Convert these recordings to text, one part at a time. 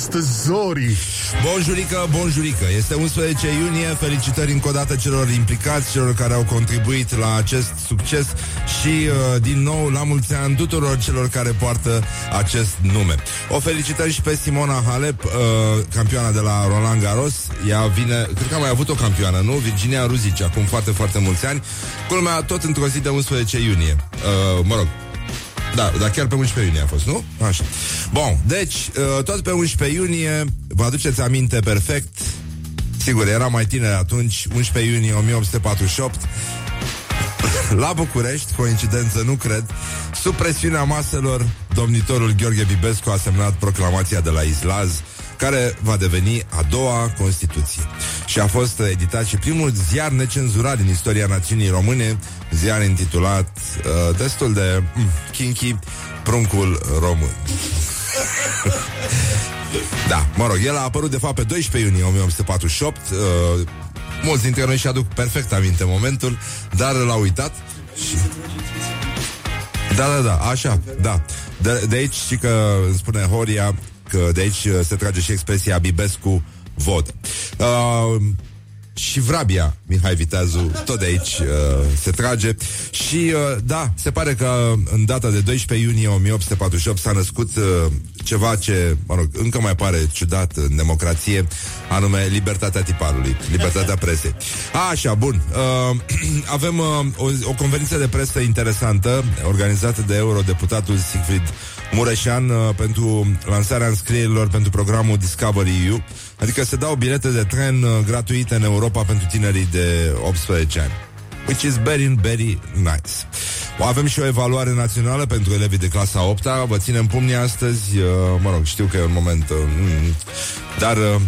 astăzi, Zori? Bonjurică, bonjurică. Este 11 iunie. Felicitări încă o dată celor implicați, celor care au contribuit la acest succes și, uh, din nou, la mulți ani tuturor celor care poartă acest nume. O felicitări și pe Simona Halep, uh, campioana de la Roland Garros. Ea vine, cred că a mai avut o campioană, nu? Virginia Ruzici, acum foarte, foarte mulți ani. Culmea tot într-o zi de 11 iunie. Uh, mă rog, da, dar chiar pe 11 iunie a fost, nu? Așa. Bun, deci, uh, tot pe 11 iunie, vă aduceți aminte perfect, sigur, era mai tiner atunci, 11 iunie 1848, la București, coincidență, nu cred, sub presiunea maselor, domnitorul Gheorghe Bibescu a semnat proclamația de la Islaz, care va deveni a doua Constituție. Și a fost editat și primul ziar necenzurat din istoria națiunii române, ziar intitulat uh, destul de mm, kinky, Pruncul Român. da, mă rog, el a apărut de fapt pe 12 iunie 1848, uh, mulți dintre noi și-aduc perfect aminte momentul, dar l-a uitat și... Da, da, da, așa, da. De, de aici și că îmi spune Horia că de aici uh, se trage și expresia Bibescu vod. Uh, și Vrabia, Mihai Viteazu, tot de aici uh, se trage. Și uh, da, se pare că în data de 12 iunie 1848 s-a născut uh, ceva ce, mă rog, încă mai pare ciudat în democrație, anume libertatea tiparului, libertatea presei. A, așa, bun. Uh, avem uh, o, o conferință de presă interesantă organizată de eurodeputatul Siegfried Mureșan uh, pentru lansarea înscrierilor pentru programul Discovery EU, adică se dau bilete de tren uh, gratuite în Europa pentru tinerii de 18 ani. Which is very, very nice. O avem și o evaluare națională pentru elevii de clasa 8 -a. Vă ținem pumnii astăzi. Uh, mă rog, știu că e un moment... Uh, mm, dar uh,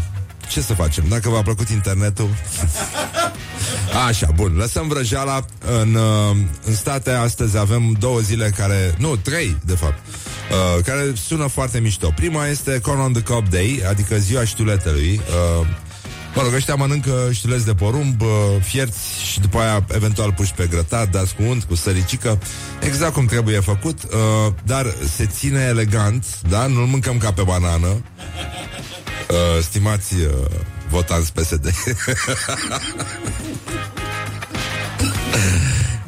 ce să facem? Dacă v-a plăcut internetul... Așa, bun, lăsăm vrăjeala în, uh, în state astăzi avem două zile care, nu, trei de fapt uh, care sună foarte mișto. Prima este Corn on the Cob Day, adică ziua știuletelui. Uh, Mă rog, ăștia mănâncă știuleți de porumb, uh, fierți și după aia eventual puși pe grătar, dați cu unt, cu săricică, exact cum trebuie făcut, uh, dar se ține elegant, da? Nu-l mâncăm ca pe banană. Uh, stimați uh, votanți PSD.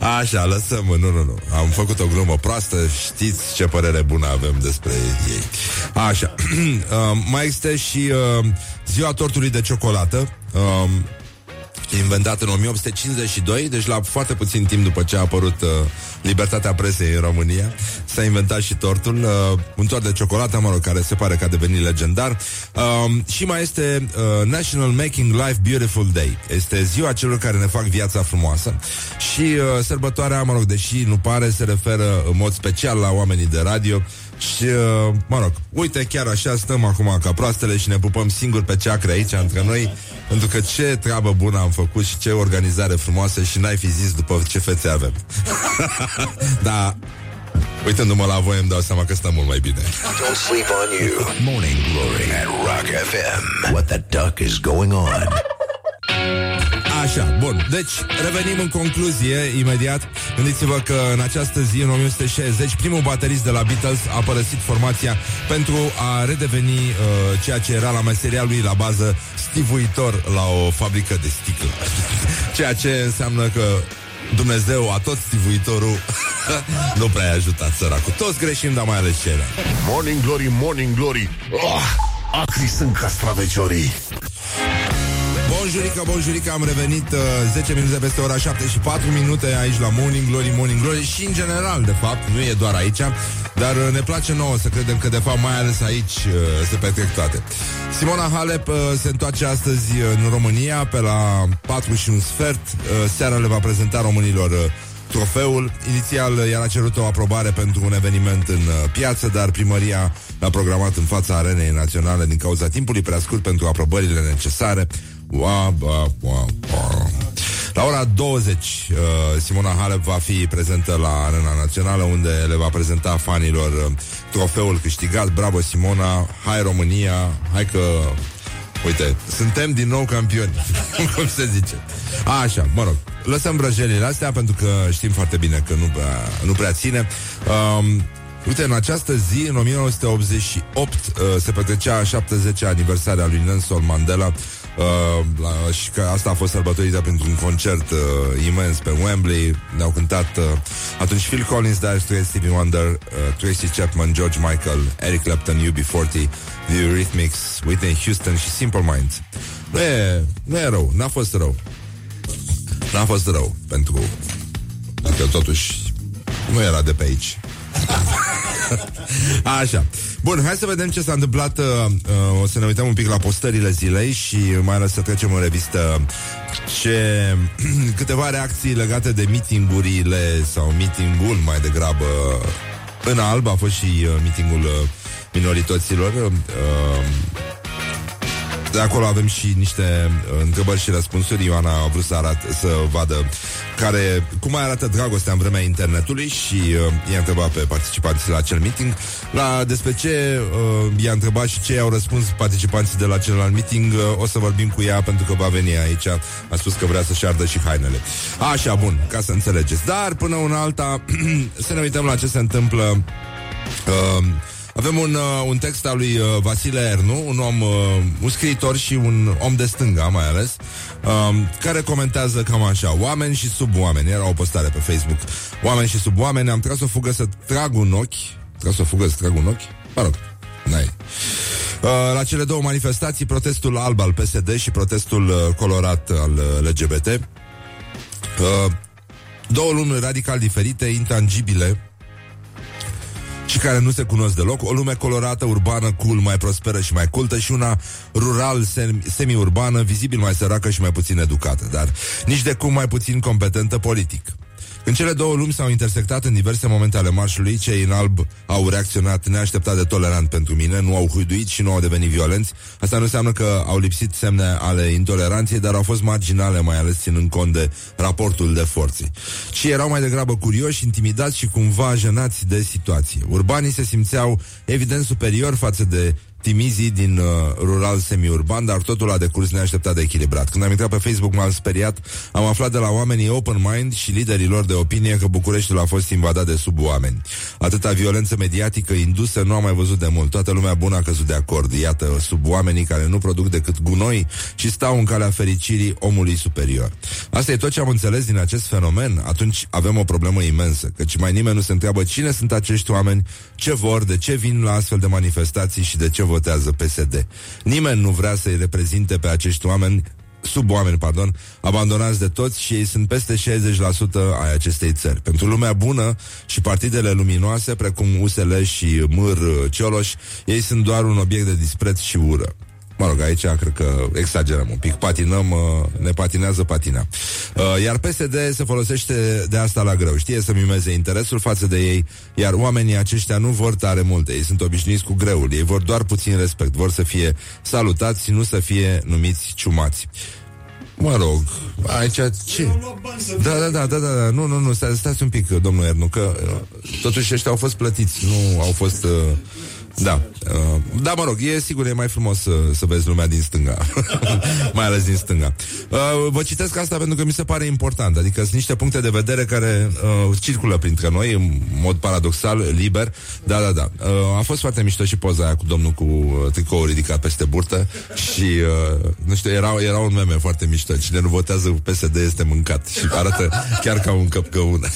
Așa, lăsăm, nu, nu, nu. Am făcut o glumă proastă, știți ce părere bună avem despre ei. Așa. uh, mai este și uh, ziua tortului de ciocolată. Uh, inventat în 1852, deci la foarte puțin timp după ce a apărut uh, libertatea presei în România, s-a inventat și tortul, uh, un tort de ciocolată, mă rog, care se pare că a devenit legendar. Uh, și mai este uh, National Making Life Beautiful Day. Este ziua celor care ne fac viața frumoasă și uh, sărbătoarea, mă rog, deși nu pare, se referă în mod special la oamenii de radio, și, uh, mă rog, uite, chiar așa stăm acum ca proastele și ne pupăm singuri pe ceacre aici între noi, pentru că ce treabă bună am făcut și ce organizare frumoasă și n-ai fi zis după ce fețe avem. da, Uitându-mă la voi îmi dau seama că stăm mult mai bine. Don't sleep on you. Morning Glory. At Rock FM What the duck is going on Așa, bun. Deci, revenim în concluzie imediat. Gândiți-vă că în această zi, în 1960, primul baterist de la Beatles a părăsit formația pentru a redeveni uh, ceea ce era la meseria lui la bază stivuitor la o fabrică de sticlă. ceea ce înseamnă că Dumnezeu a tot stivuitorul Nu prea a ajutat săracul Toți greșim, dar mai ales cele Morning Glory, Morning Glory oh, Acri sunt castraveciorii Bonjurică, bonjurică, am revenit uh, 10 minute peste ora 7 și 4 minute aici la Morning Glory, Morning Glory și în general, de fapt, nu e doar aici, dar uh, ne place nouă să credem că de fapt mai ales aici uh, se petrec toate. Simona Halep uh, se întoarce astăzi în România pe la 4 și un sfert. Uh, seara le va prezenta românilor uh, trofeul. Inițial uh, i-a cerut o aprobare pentru un eveniment în uh, piață, dar primăria l-a programat în fața arenei naționale din cauza timpului prea scurt pentru aprobările necesare. Ua, ba, ua, ua. La ora 20, uh, Simona Halep va fi prezentă la Arena Națională, unde le va prezenta fanilor uh, trofeul câștigat. Bravo, Simona! Hai, România! Hai că Uite, suntem din nou campioni Cum se zice Așa, mă rog, lăsăm vrăjelile astea Pentru că știm foarte bine că nu prea, nu prea ține um, Uite, în această zi, în 1988, uh, se petrecea a 70-a aniversare a lui Nelson Mandela Uh, la, și că asta a fost sărbătorită pentru un concert uh, imens pe Wembley. Ne-au cântat uh, atunci Phil Collins, Dire Straits, Stevie Wonder, uh, Tracy Chapman, George Michael, Eric Clapton, UB40, The Eurythmics, Whitney Houston și Simple Minds. Nu e, nu e rău, n-a fost rău. N-a fost rău, pentru că totuși nu era de pe aici. Așa. Bun, hai să vedem ce s-a întâmplat. Uh, uh, o să ne uităm un pic la postările zilei și mai ales să trecem în revistă ce câteva reacții legate de mitingurile sau mitingul mai degrabă în alb a fost și uh, mitingul uh, minorităților. Uh, de acolo avem și niște uh, întrebări și răspunsuri. Ioana a vrut să, arat, să vadă care, cum mai arată dragostea în vremea internetului și uh, i-a întrebat pe participanții la acel meeting la despre ce uh, i-a întrebat și ce i-au răspuns participanții de la celălalt meeting. Uh, o să vorbim cu ea pentru că va veni aici. A spus că vrea să-și ardă și hainele. Așa, bun, ca să înțelegeți. Dar până una alta, să ne uităm la ce se întâmplă uh, avem un, uh, un text al lui uh, Vasile Ernu, un om, uh, un scriitor și un om de stânga mai ales, uh, care comentează cam așa, oameni și sub oameni, era o postare pe Facebook, oameni și sub oameni, am tras o fugă să trag un ochi, tras o fugă să trag un ochi, mă rog, n-ai. Uh, la cele două manifestații, protestul alb al PSD și protestul uh, colorat al uh, LGBT. Uh, două lumi radical diferite, intangibile, și care nu se cunosc deloc, o lume colorată, urbană, cool, mai prosperă și mai cultă și una rural, semi-urbană, vizibil mai săracă și mai puțin educată, dar nici de cum mai puțin competentă politic. În cele două lumi s-au intersectat în diverse momente ale marșului, cei în alb au reacționat neașteptat de tolerant pentru mine, nu au huiduit și nu au devenit violenți. Asta nu înseamnă că au lipsit semne ale intoleranței, dar au fost marginale, mai ales ținând cont de raportul de forțe. Și erau mai degrabă curioși, intimidați și cumva jenați de situație. Urbanii se simțeau evident superior față de timizii din uh, rural semi-urban, dar totul a decurs neașteptat de echilibrat. Când am intrat pe Facebook m-am speriat, am aflat de la oamenii open mind și liderii lor de opinie că Bucureștiul a fost invadat de sub oameni. Atâta violență mediatică indusă nu am mai văzut de mult. Toată lumea bună a căzut de acord. Iată, sub oamenii care nu produc decât gunoi și stau în calea fericirii omului superior. Asta e tot ce am înțeles din acest fenomen. Atunci avem o problemă imensă, căci mai nimeni nu se întreabă cine sunt acești oameni, ce vor, de ce vin la astfel de manifestații și de ce vor votează PSD. Nimeni nu vrea să-i reprezinte pe acești oameni sub oameni, pardon, abandonați de toți și ei sunt peste 60% ai acestei țări. Pentru lumea bună și partidele luminoase, precum USL și Mâr Cioloș, ei sunt doar un obiect de dispreț și ură. Mă rog, aici cred că exagerăm un pic. Patinăm, uh, ne patinează patina. Uh, iar PSD se folosește de asta la greu. Știe să mimeze interesul față de ei, iar oamenii aceștia nu vor tare multe. Ei sunt obișnuiți cu greul. Ei vor doar puțin respect. Vor să fie salutați, nu să fie numiți ciumați. Mă rog, aici ce? Da, da, da, da, da, da. nu, nu, nu, stați, stați un pic, domnul Ernu, că uh, totuși ăștia au fost plătiți, nu au fost... Uh, da. Uh, da, mă rog, e sigur, e mai frumos să, să vezi lumea din stânga. mai ales din stânga. Uh, vă citesc asta pentru că mi se pare important. Adică sunt niște puncte de vedere care uh, circulă printre noi în mod paradoxal, liber. Da, da, da. Uh, a fost foarte mișto și poza aia cu domnul cu uh, tricoul ridicat peste burtă și, uh, nu știu, era, era un meme foarte mișto. Cine nu votează cu PSD este mâncat și arată chiar ca un căpcăună.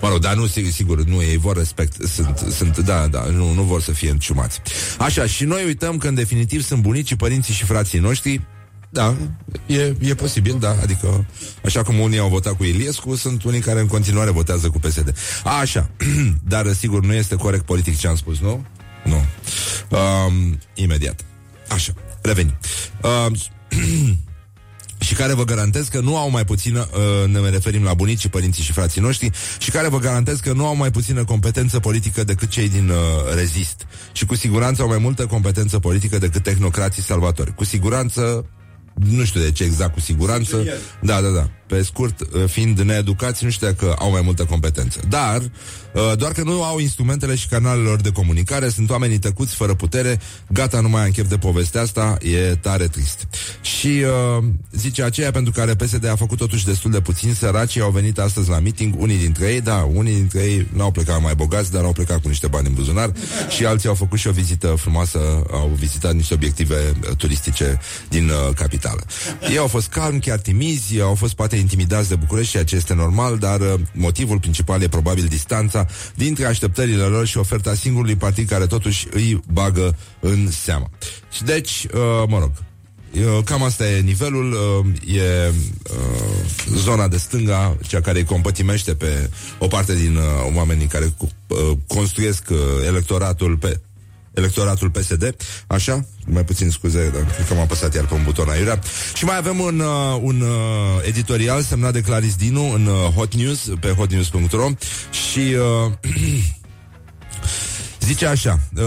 mă rog, dar nu, sigur, nu, ei vor respect. Sunt, sunt da, da, nu, nu vor să fie înciumați. Așa, și noi uităm că în definitiv sunt bunicii, părinții și frații noștri da, e, e posibil, da, adică așa cum unii au votat cu Iliescu, sunt unii care în continuare votează cu PSD. A, așa, dar sigur nu este corect politic ce am spus, nu? Nu. Um, imediat. Așa, revenim. Um, și care vă garantez că nu au mai puțină, uh, ne referim la bunicii, părinții și frații noștri, și care vă garantez că nu au mai puțină competență politică decât cei din uh, rezist. Și cu siguranță au mai multă competență politică decât tehnocrații salvatori. Cu siguranță, nu știu de ce exact, cu siguranță. Da, da, da. Pe scurt, uh, fiind needucați, nu știu dacă au mai multă competență. Dar, uh, doar că nu au instrumentele și canalele lor de comunicare, sunt oamenii tăcuți, fără putere, gata, nu mai am chef de povestea asta, e tare trist. Și uh, zice aceea pentru care PSD a făcut totuși destul de puțin, săracii au venit astăzi la meeting, unii dintre ei, da, unii dintre ei n-au plecat mai bogați, dar au plecat cu niște bani în buzunar și alții au făcut și o vizită frumoasă, au vizitat niște obiective uh, turistice din uh, capitală. Ei au fost calmi, chiar timizi, au fost poate intimidați de București, ceea ce este normal, dar uh, motivul principal e probabil distanța dintre așteptările lor și oferta singurului partid care totuși îi bagă în seamă. Și deci, uh, mă rog, uh, Cam asta e nivelul, uh, e uh, zona de stânga, cea care îi compătimește pe o parte din uh, oamenii care cu, uh, construiesc uh, electoratul pe electoratul PSD, așa, mai puțin scuze, dar cred că m-am apăsat iar pe un buton aiurea. Și mai avem un, uh, un uh, editorial semnat de Claris Dinu în uh, Hot News, pe hotnews.ro și uh, Zice așa, uh,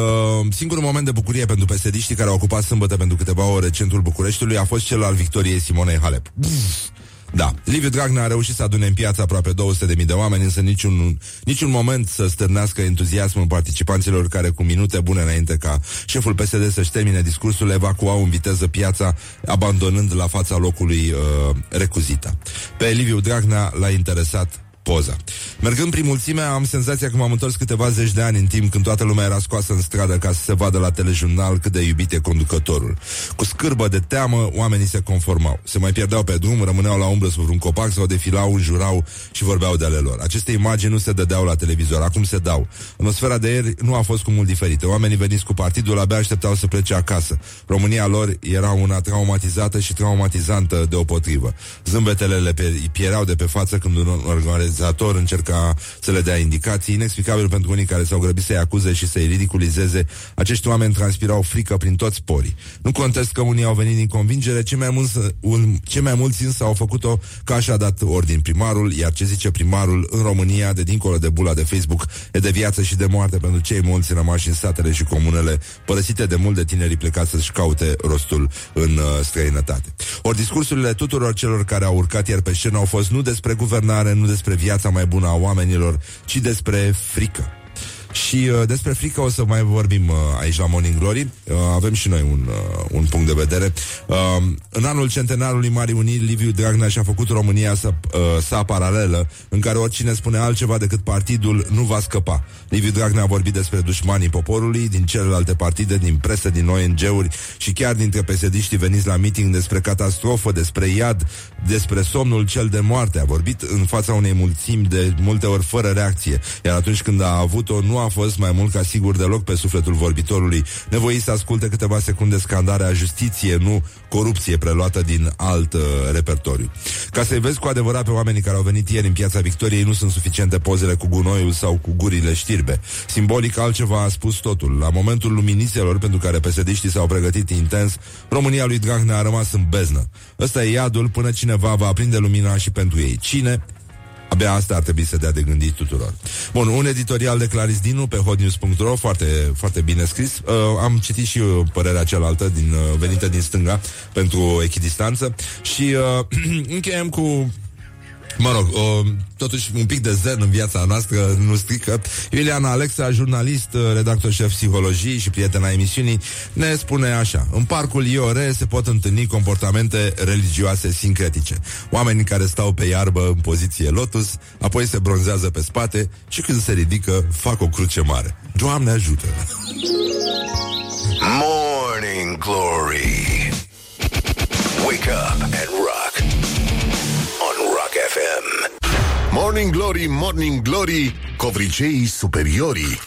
singurul moment de bucurie pentru pesediștii care au ocupat sâmbătă pentru câteva ore centrul Bucureștiului a fost cel al victoriei Simonei Halep. Pff, da, Liviu Dragnea a reușit să adune în piață aproape 200.000 de oameni, însă niciun, niciun moment să stârnească entuziasmul participanților care cu minute bune înainte ca șeful PSD să-și termine discursul evacuau în viteză piața, abandonând la fața locului uh, recuzita. Pe Liviu Dragnea l-a interesat poza. Mergând prin mulțime, am senzația că m-am întors câteva zeci de ani în timp când toată lumea era scoasă în stradă ca să se vadă la telejurnal cât de iubit e conducătorul. Cu scârbă de teamă, oamenii se conformau. Se mai pierdeau pe drum, rămâneau la umbră sub un copac sau defilau, înjurau și vorbeau de ale lor. Aceste imagini nu se dădeau la televizor, acum se dau. Atmosfera de ieri nu a fost cu mult diferită. Oamenii veniți cu partidul abia așteptau să plece acasă. România lor era una traumatizată și traumatizantă deopotrivă. Zâmbetele le piereau de pe față când un organizator încerca să le dea indicații, inexplicabil pentru unii care s-au grăbit să-i acuze și să-i ridiculizeze. Acești oameni transpirau frică prin toți porii. Nu contest că unii au venit din convingere, ce mai mulți, un, ce mai mulți însă au făcut-o ca așa dat ordin primarul, iar ce zice primarul în România, de dincolo de bula de Facebook, e de viață și de moarte pentru cei mulți rămași în satele și comunele părăsite de mult de tinerii plecați să-și caute rostul în uh, străinătate. Ori discursurile tuturor celor care au urcat ieri pe scenă au fost nu despre guvernare, nu despre viața mai bună a oamenilor, ci despre frică. Și uh, despre frică o să mai vorbim uh, aici la Morning Glory. Uh, avem și noi un, uh, un punct de vedere. Uh, în anul centenarului Marii Uniri, Liviu Dragnea și-a făcut România să, uh, sa paralelă, în care oricine spune altceva decât partidul nu va scăpa. Liviu Dragnea a vorbit despre dușmanii poporului, din celelalte partide, din presă, din ONG-uri și chiar dintre pesediștii veniți la meeting despre catastrofă, despre iad, despre somnul cel de moarte. A vorbit în fața unei mulțimi de multe ori fără reacție. Iar atunci când a avut-o, nu a fost mai mult ca sigur deloc pe sufletul vorbitorului, nevoit să asculte câteva secunde scandarea justiție, nu corupție preluată din alt uh, repertoriu. Ca să-i vezi cu adevărat pe oamenii care au venit ieri în piața Victoriei, nu sunt suficiente pozele cu gunoiul sau cu gurile știrbe. Simbolic altceva a spus totul. La momentul luminițelor pentru care pesediștii s-au pregătit intens, România lui Dragnea a rămas în beznă. Ăsta e iadul până cineva va aprinde lumina și pentru ei. Cine? Abia asta ar trebui să dea de gândit tuturor. Bun, un editorial de Claris Dinu pe hotnews.ro, foarte, foarte bine scris. Uh, am citit și uh, părerea cealaltă din, uh, venită din stânga pentru echidistanță și uh, încheiem cu Mă rog, o, totuși un pic de zen în viața noastră nu strică. Iuliana Alexa, jurnalist, redactor șef psihologii și prietena emisiunii, ne spune așa. În parcul Iore se pot întâlni comportamente religioase sincretice. Oamenii care stau pe iarbă în poziție lotus, apoi se bronzează pe spate și când se ridică, fac o cruce mare. Doamne ajută! Morning Glory. Wake up and rock. Morning Glory, Morning Glory, covriceii superiorii.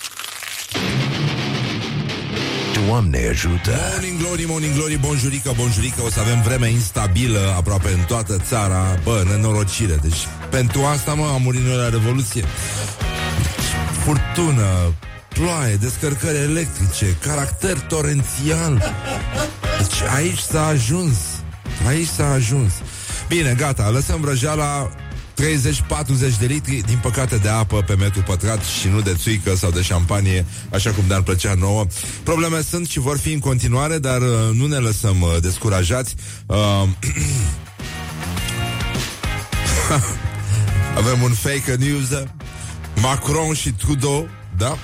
Doamne ajută. Morning Glory, Morning Glory, bonjurică, bonjurică O să avem vreme instabilă aproape în toată țara Bă, nenorocire Deci pentru asta, mă, am murit noi la Revoluție Furtună, ploaie, descărcări electrice Caracter torențial Deci aici s-a ajuns Aici s-a ajuns Bine, gata, lăsăm vrăjeala 30-40 de litri, din păcate de apă pe metru pătrat și nu de țuică sau de șampanie, așa cum ne-ar plăcea nouă. Probleme sunt și vor fi în continuare, dar uh, nu ne lăsăm uh, descurajați. Uh, Avem un fake news Macron și Trudeau Da?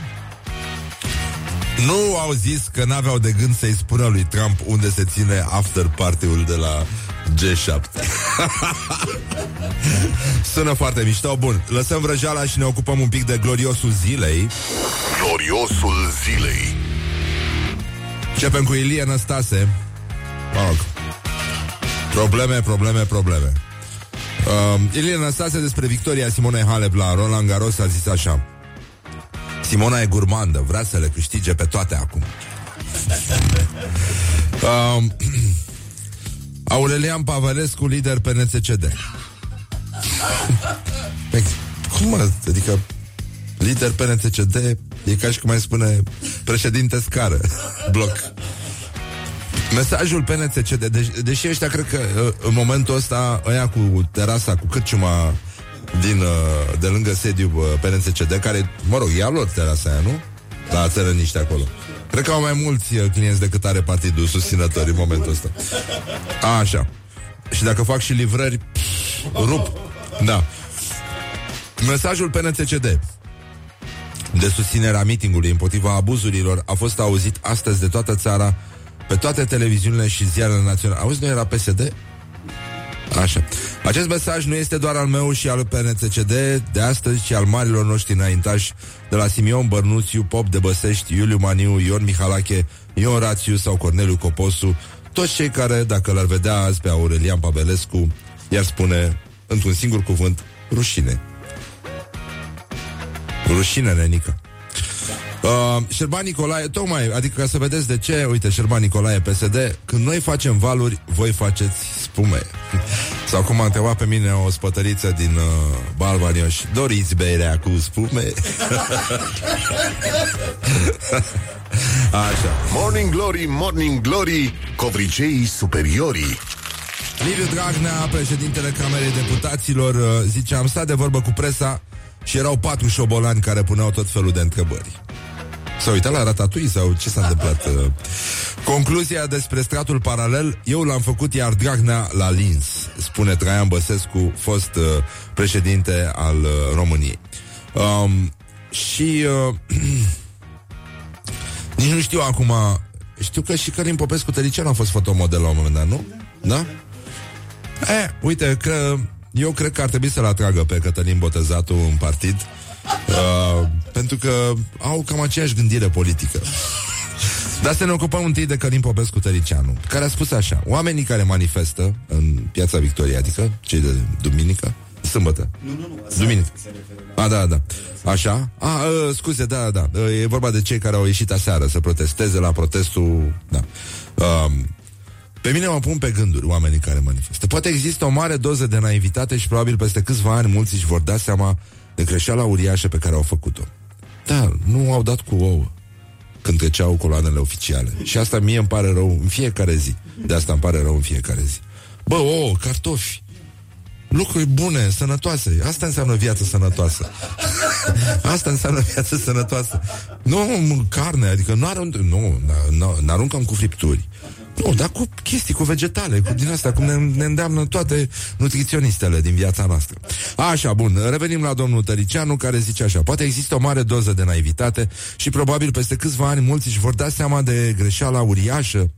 Nu au zis că n-aveau de gând să-i spună lui Trump unde se ține after party-ul de la G7. Sună foarte mișto. Bun, lăsăm vrăjeala și ne ocupăm un pic de gloriosul zilei. Gloriosul zilei. Începem cu Ilie Năstase. Mă rog. Probleme, probleme, probleme. Uh, Ilie Năstase despre victoria Simonei Halep la Roland Garros a zis așa. Simona e gurmandă, vrea să le câștige pe toate acum. Uh, Aurelian Pavelescu, lider pe NCCD. Păi, cum mă? Adică lider pe NCCD e ca și cum mai spune președinte scară, bloc. Mesajul PNCCD, de- deși ăștia cred că uh, în momentul ăsta ăia cu terasa, cu cârciuma din, uh, de lângă sediu uh, PNCCD, care, mă rog, e a lor terasa aia, nu? La țărăniște acolo. Cred că au mai mulți uh, clienți decât are partidul susținător în momentul ăsta. A, așa. Și dacă fac și livrări, pff, rup. Da. Mesajul PNCCD de susținere a mitingului împotriva abuzurilor a fost auzit astăzi de toată țara pe toate televiziunile și ziarele naționale. Auzi, nu era PSD? Așa. Acest mesaj nu este doar al meu și al PNCCD de astăzi, ci al marilor noștri înaintași de la Simion Bărnuțiu, Pop de Băsești, Iuliu Maniu, Ion Mihalache, Ion Rațiu sau Corneliu Coposu, toți cei care, dacă l-ar vedea azi pe Aurelian Pavelescu, i-ar spune, într-un singur cuvânt, rușine. Rușine, nenică. Uh, Șerban Nicolae, tocmai, adică ca să vedeți de ce, uite, Șerban Nicolae, PSD, când noi facem valuri, voi faceți spume. Sau cum a întrebat pe mine o spătăriță din uh, Balvanioș, doriți berea cu spume? Așa. Morning Glory, Morning Glory, covriceii superiorii. Liviu Dragnea, președintele Camerei Deputaților, uh, zice, am stat de vorbă cu presa și erau patru șobolani care puneau tot felul de întrebări. S-a uitat la ratatui sau ce s-a întâmplat? uh? Concluzia despre stratul paralel, eu l-am făcut, iar Dragnea l-a lins, spune Traian Băsescu, fost uh, președinte al uh, României. Um, și uh, nici nu știu acum, știu că și Călim Popescu Tărician a fost fotomodel la un moment dat, nu? Da? E, uite că eu cred că ar trebui să-l atragă pe Cătălin Botezatul în partid uh, pentru că au cam aceeași gândire politică. Dar să ne ocupăm întâi de Călin Popescu Tăricianu, care a spus așa, oamenii care manifestă în Piața Victoriei, adică cei de duminică, sâmbătă. Nu, nu, nu. Duminică. A, da, da. Așa? A, uh, scuze, da, da. Uh, e vorba de cei care au ieșit aseară să protesteze la protestul... Da. Uh, pe mine mă pun pe gânduri oamenii care manifestă. Poate există o mare doză de naivitate și probabil peste câțiva ani mulți își vor da seama de greșeala uriașă pe care au făcut-o. Da, nu au dat cu ouă când treceau coloanele oficiale. Și asta mie îmi pare rău în fiecare zi. De asta îmi pare rău în fiecare zi. Bă, ouă, cartofi, lucruri bune, sănătoase. Asta înseamnă viață sănătoasă. Asta înseamnă viață sănătoasă. Nu carne, adică nu, arunc, nu, nu, nu aruncăm cu fripturi. Nu, dar cu chestii, cu vegetale, cu din asta, cum ne, ne îndeamnă toate nutriționistele din viața noastră. Așa, bun, revenim la domnul Tăricianu, care zice așa, poate există o mare doză de naivitate și probabil peste câțiva ani mulți își vor da seama de greșeala uriașă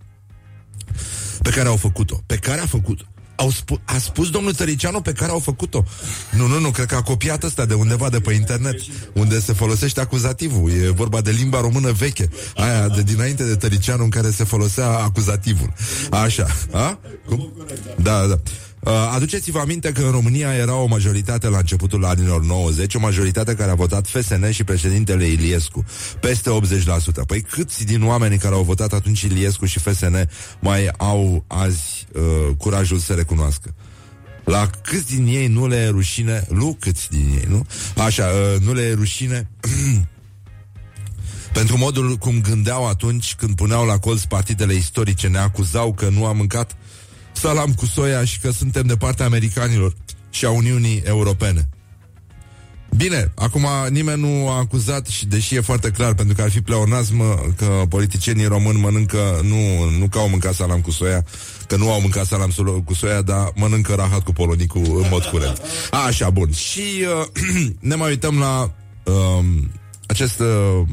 pe care au făcut-o. Pe care a făcut-o. Au spu- a spus domnul Tăricianu pe care au făcut-o. Nu, nu, nu, cred că a copiat ăsta de undeva de pe internet, unde se folosește acuzativul. E vorba de limba română veche, aia de dinainte de Tăricianu în care se folosea acuzativul. Așa, a? Cum? Da, da. Uh, aduceți-vă aminte că în România era o majoritate la începutul anilor 90, o majoritate care a votat FSN și președintele Iliescu, peste 80%. Păi câți din oamenii care au votat atunci Iliescu și FSN mai au azi uh, curajul să recunoască? La câți din ei nu le e rușine, lu câți din ei, nu? Așa, uh, nu le e rușine pentru modul cum gândeau atunci când puneau la colț partidele istorice, ne acuzau că nu am mâncat salam cu soia și că suntem de partea americanilor și a Uniunii Europene. Bine, acum nimeni nu a acuzat și deși e foarte clar, pentru că ar fi pleonasm că politicienii români mănâncă, nu, nu că au mâncat salam cu soia, că nu au mâncat salam cu soia, dar mănâncă rahat cu polonicul în mod curent. A, așa, bun. Și uh, ne mai uităm la uh, acest... Uh,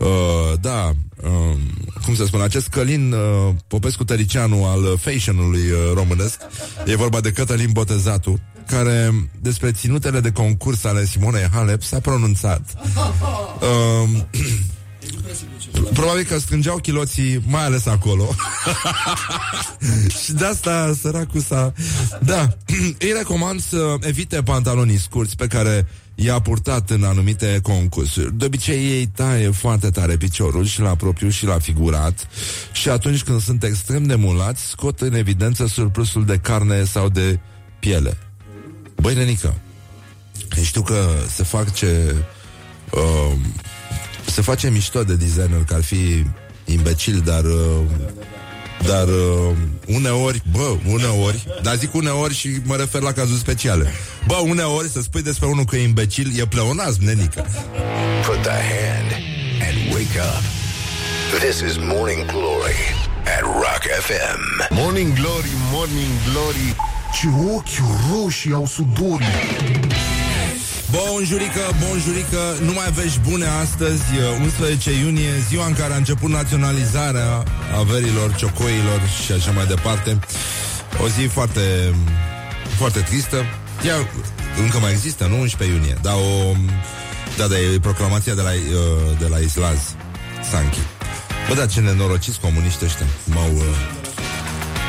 Uh, da, uh, cum să spun, acest Călin uh, Popescu Tăricianu al fashion-ului uh, românesc, e vorba de Cătălin Botezatu, care despre ținutele de concurs ale Simonei Halep s-a pronunțat. Uh, Probabil că strângeau chiloții mai ales acolo Și de asta săracul s-a... Da, îi recomand să evite pantalonii scurți Pe care i-a purtat în anumite concursuri. De obicei ei taie foarte tare piciorul și la propriu și la figurat și atunci când sunt extrem de mulați, scot în evidență surplusul de carne sau de piele. Băi, Lenică, știu că se fac ce... Uh, se face mișto de designer, că ar fi imbecil, dar... Uh, dar uh, uneori, bă, uneori, dar zic uneori și mă refer la cazuri speciale. Bă, uneori să spui despre unul că e imbecil, e pleonazm, nenică. Put the hand and wake up. This is Morning Glory at Rock FM. Morning Glory, Morning Glory, ce ochi roșii au sudorii. Bonjurică, bonjurică, nu mai vești bune astăzi, 11 iunie, ziua în care a început naționalizarea averilor, ciocoilor și așa mai departe. O zi foarte, foarte tristă. Ea încă mai există, nu 11 iunie, dar o... Da, da, e proclamația de la, uh, de la Islaz, Sanchi. Bă, da, ce nenorociți comuniști ăștia. M-au... Uh,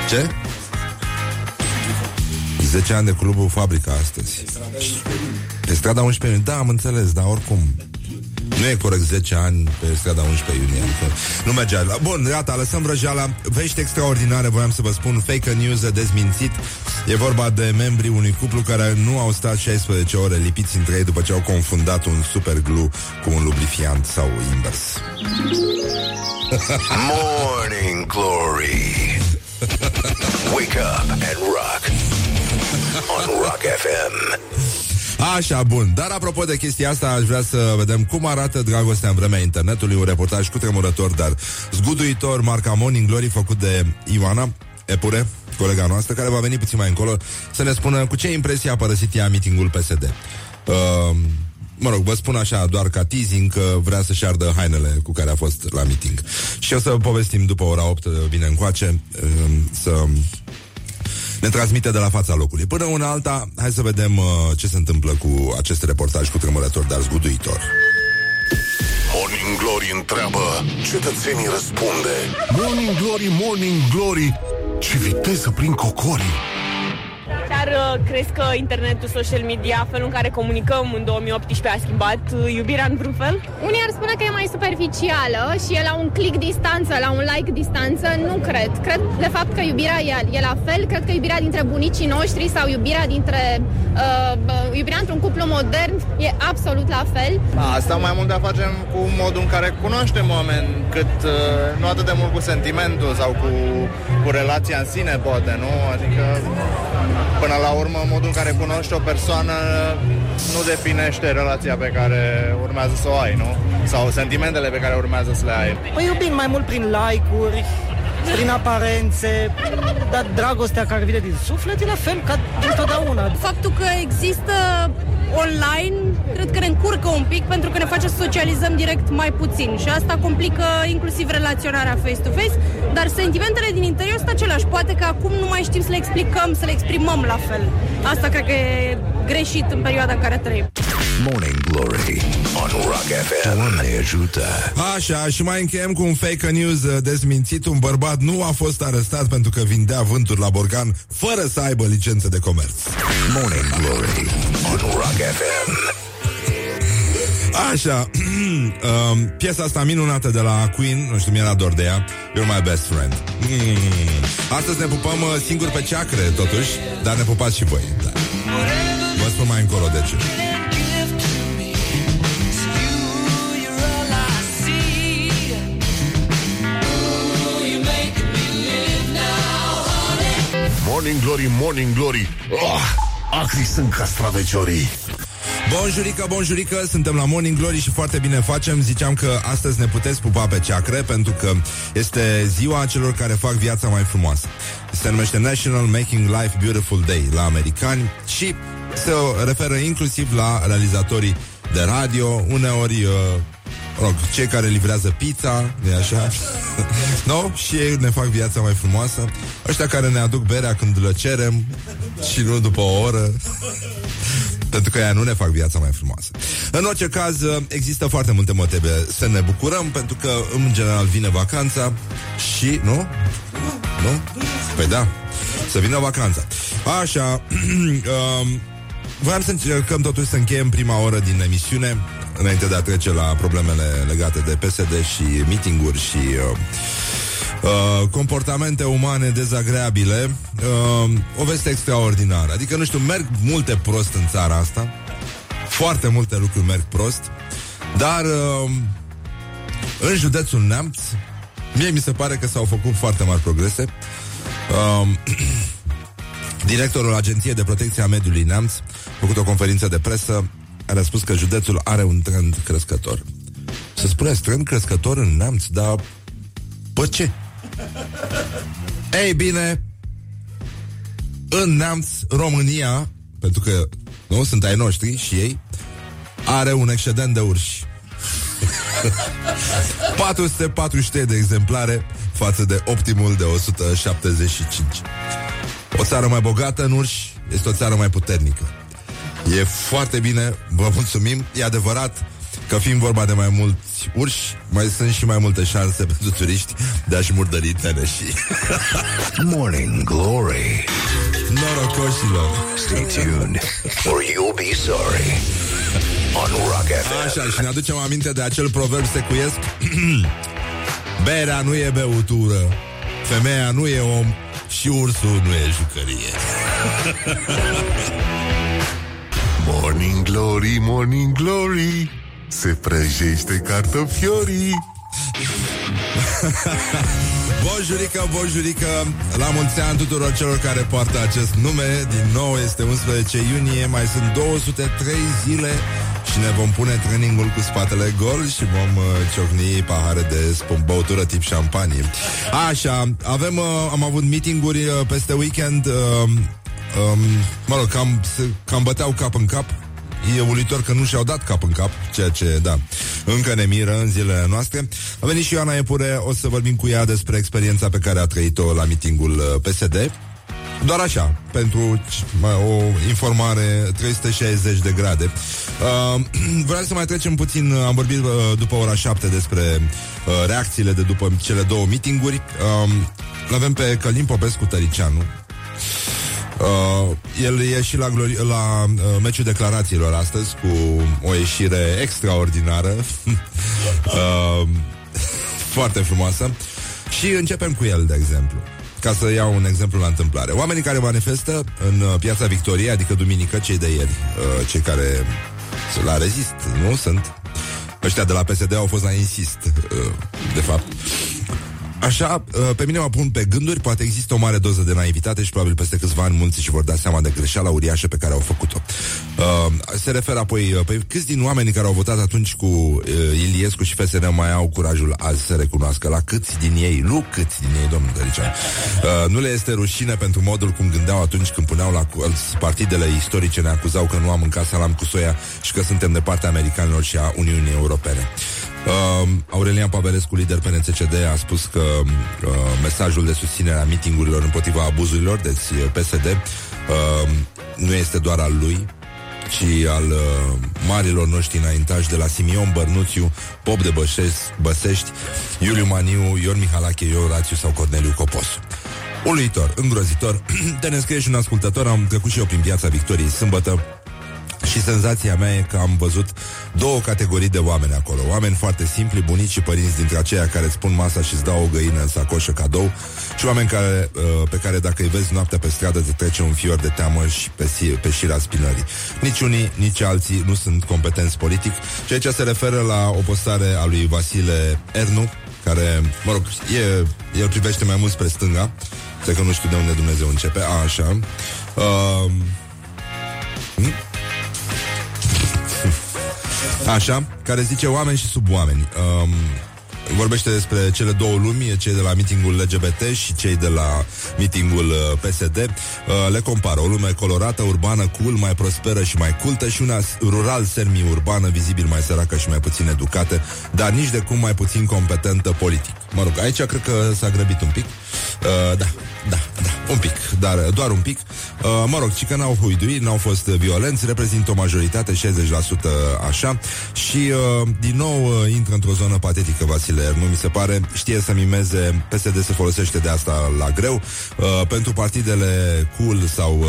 ce? 10 ani de clubul Fabrica astăzi. Pe strada 11 iunie. Da, am înțeles, dar oricum nu e corect 10 ani pe strada 11 iunie adică Nu merge Bun, gata, lăsăm vrăjeala. Vești extraordinare, voiam să vă spun Fake news dezmințit. E vorba de membrii unui cuplu care nu au stat 16 ore lipiți între ei După ce au confundat un super glue Cu un lubrifiant sau invers. Morning Glory. Wake up and rock On Rock FM Așa, bun. Dar apropo de chestia asta, aș vrea să vedem cum arată dragostea în vremea internetului. Un reportaj cu tremurător, dar zguduitor, marca Morning Glory, făcut de Ioana Epure, colega noastră, care va veni puțin mai încolo să ne spună cu ce impresie a părăsit ea mitingul PSD. Uh, mă rog, vă spun așa, doar ca teasing, că vrea să-și ardă hainele cu care a fost la meeting. Și o să povestim după ora 8, vine încoace, uh, să ne transmite de la fața locului. Până una alta, hai să vedem uh, ce se întâmplă cu acest reportaj cu tremurător, dar zguduitor. Morning Glory întreabă, cetățenii răspunde. Morning Glory, Morning Glory, ce viteză prin cocorii. Chiar uh, crezi că internetul, social media, felul în care comunicăm în 2018 a schimbat uh, iubirea în vreun fel? Unii ar spune că e mai superficială și e la un click distanță, la un like distanță. Nu cred. Cred, de fapt, că iubirea e, e la fel. Cred că iubirea dintre bunicii noștri sau iubirea dintre uh, iubirea într-un cuplu modern e absolut la fel. Asta mai mult de a facem cu modul în care cunoaștem oameni, cât uh, nu atât de mult cu sentimentul sau cu, cu relația în sine, poate, nu? Adică Până la urmă, modul în care cunoști o persoană nu definește relația pe care urmează să o ai, nu? Sau sentimentele pe care urmează să le ai. Păi iubim mai mult prin like-uri, prin aparențe, dar dragostea care vine din suflet e la fel ca întotdeauna. Faptul că există online, cred că ne încurcă un pic pentru că ne face să socializăm direct mai puțin și asta complică inclusiv relaționarea face-to-face, dar sentimentele din interior sunt aceleași. Poate că acum nu mai știm să le explicăm, să le exprimăm la fel. Asta cred că e greșit în perioada în care trăim. Morning Glory on Rock FM. Doamne ajută! Așa, și mai încheiem cu un fake news uh, dezmințit. Un bărbat nu a fost arestat pentru că vindea vânturi la borgan fără să aibă licență de comerț. Morning Glory on Rock FM. Așa, um, piesa asta minunată de la Queen, nu știu, mi era dor de ea, You're my best friend. Mm. Astăzi ne pupăm uh, singur pe ceacre, totuși, dar ne pupați și voi. Da. Vă spun mai încolo de ce. Morning Glory, Morning Glory. Oh, Acri sunt castraveciorii. Bonjurică, bonjurică, suntem la Morning Glory și foarte bine facem. Ziceam că astăzi ne puteți pupa pe ceacre Pentru că este ziua celor care fac viața mai frumoasă. Se numește National Making Life Beautiful Day la americani Și se referă inclusiv la realizatorii de radio Uneori uh, rog, cei care livrează pizza, e așa? no? Și ei ne fac viața mai frumoasă. Ăștia care ne aduc berea când le cerem și nu după o oră. Pentru că ea nu ne fac viața mai frumoasă. În orice caz, există foarte multe motive să ne bucurăm, pentru că, în general, vine vacanța și, nu? Nu? Păi da, să vină vacanța. Așa, um, voiam să încercăm totuși să încheiem prima oră din emisiune înainte de a trece la problemele legate de PSD și mitinguri și uh, uh, comportamente umane dezagreabile, uh, o veste extraordinară. Adică, nu știu, merg multe prost în țara asta, foarte multe lucruri merg prost, dar uh, în județul Neamț, mie mi se pare că s-au făcut foarte mari progrese. Uh, Directorul Agenției de Protecție a Mediului Neamț a făcut o conferință de presă care a spus că județul are un trend crescător. Să spuneți trend crescător în Neamț, dar pe ce? Ei bine, în Neamț, România, pentru că nu sunt ai noștri și ei, are un excedent de urși. 443 de exemplare față de optimul de 175. O țară mai bogată în urși este o țară mai puternică. E foarte bine, vă mulțumim. E adevărat că fiind vorba de mai mulți urși, mai sunt și mai multe șanse pentru turiști de a-și murdări teneșii. Morning Glory. Norocoșilor! Stay tuned or you'll be sorry. On Rock FM. Așa, și ne aducem aminte de acel proverb secuiesc. Berea nu e beutură, femeia nu e om și ursul nu e jucărie. Morning Glory, Morning Glory. Se prăjește cartofiorii. Bonjurică, bonjurică La mulți ani tuturor celor care poartă acest nume. Din nou este 11 iunie Mai sunt 203 zile Și ne vom pune trainingul cu spatele gol Și vom uh, ciocni pahare de spum, băutură tip șampanie. Așa, avem, uh, am avut meetinguri uh, peste weekend uh, um, Mă rog, cam, se, cam băteau cap în cap E uluitor că nu și-au dat cap în cap Ceea ce, da, încă ne miră în zilele noastre A venit și Ioana Epure O să vorbim cu ea despre experiența pe care a trăit-o La mitingul uh, PSD doar așa, pentru o informare 360 de grade. Uh, vreau să mai trecem puțin, am vorbit uh, după ora 7 despre uh, reacțiile de după cele două mitinguri. Uh, l-avem pe Călim Popescu Tăricianu, Uh, el e și la, glori- la uh, meciul declarațiilor astăzi cu o ieșire extraordinară, uh, foarte frumoasă. Și începem cu el, de exemplu. Ca să iau un exemplu la întâmplare. Oamenii care manifestă în uh, piața Victoriei, adică duminică, cei de ieri, uh, cei care la rezist, nu sunt? Ăștia de la PSD au fost la insist, uh, de fapt. Așa, uh, pe mine mă pun pe gânduri, poate există o mare doză de naivitate și probabil peste câțiva ani mulți și vor da seama de greșeala uriașă pe care au făcut-o. Uh, se referă apoi, uh, pe câți din oamenii care au votat atunci cu uh, Iliescu și FSN mai au curajul azi să recunoască la câți din ei, nu câți din ei, domnul Dăricea, uh, nu le este rușine pentru modul cum gândeau atunci când puneau la partidele istorice, ne acuzau că nu am mâncat salam cu soia și că suntem de partea americanilor și a Uniunii Europene. Uh, Aurelian Pavelescu, lider PNCCD, a spus că uh, mesajul de susținere a mitingurilor împotriva abuzurilor, deci PSD, uh, nu este doar al lui, ci al uh, marilor noștri înaintași de la Simion Bărnuțiu, Pop de Bășești, Băsești, Iuliu Maniu, Ion Mihalache, Ion Rațiu sau Corneliu Coposu. Uluitor, îngrozitor. De ne scrie și un ascultător, am trecut și eu prin piața Victoriei sâmbătă și senzația mea e că am văzut două categorii de oameni acolo. Oameni foarte simpli, bunici și părinți dintre aceia care îți pun masa și îți dau o găină în sacoșă cadou și oameni care, uh, pe care dacă îi vezi noaptea pe stradă te trece un fior de teamă și pe, pe șira spinării. Nici unii, nici alții nu sunt competenți politic și aici se referă la o postare a lui Vasile Ernu, care, mă rog, e, el privește mai mult spre stânga, cred că nu știu de unde Dumnezeu începe, a, așa. Uh, Așa, care zice oameni și sub oameni. Um, vorbește despre cele două lumi, cei de la mitingul LGBT și cei de la mitingul uh, PSD. Uh, le compară o lume colorată, urbană, cool, mai prosperă și mai cultă și una rural semi-urbană, vizibil mai săracă și mai puțin educată, dar nici de cum mai puțin competentă politic. Mă rog, aici cred că s-a grăbit un pic. Uh, da, da, da, un pic, dar doar un pic. Uh, mă rog, ci că n-au huiduit, n-au fost violenți, reprezintă o majoritate, 60% așa. Și, uh, din nou, uh, intră într-o zonă patetică, Vasile nu mi se pare. Știe să mimeze, PSD se folosește de asta la greu. Uh, pentru partidele cool sau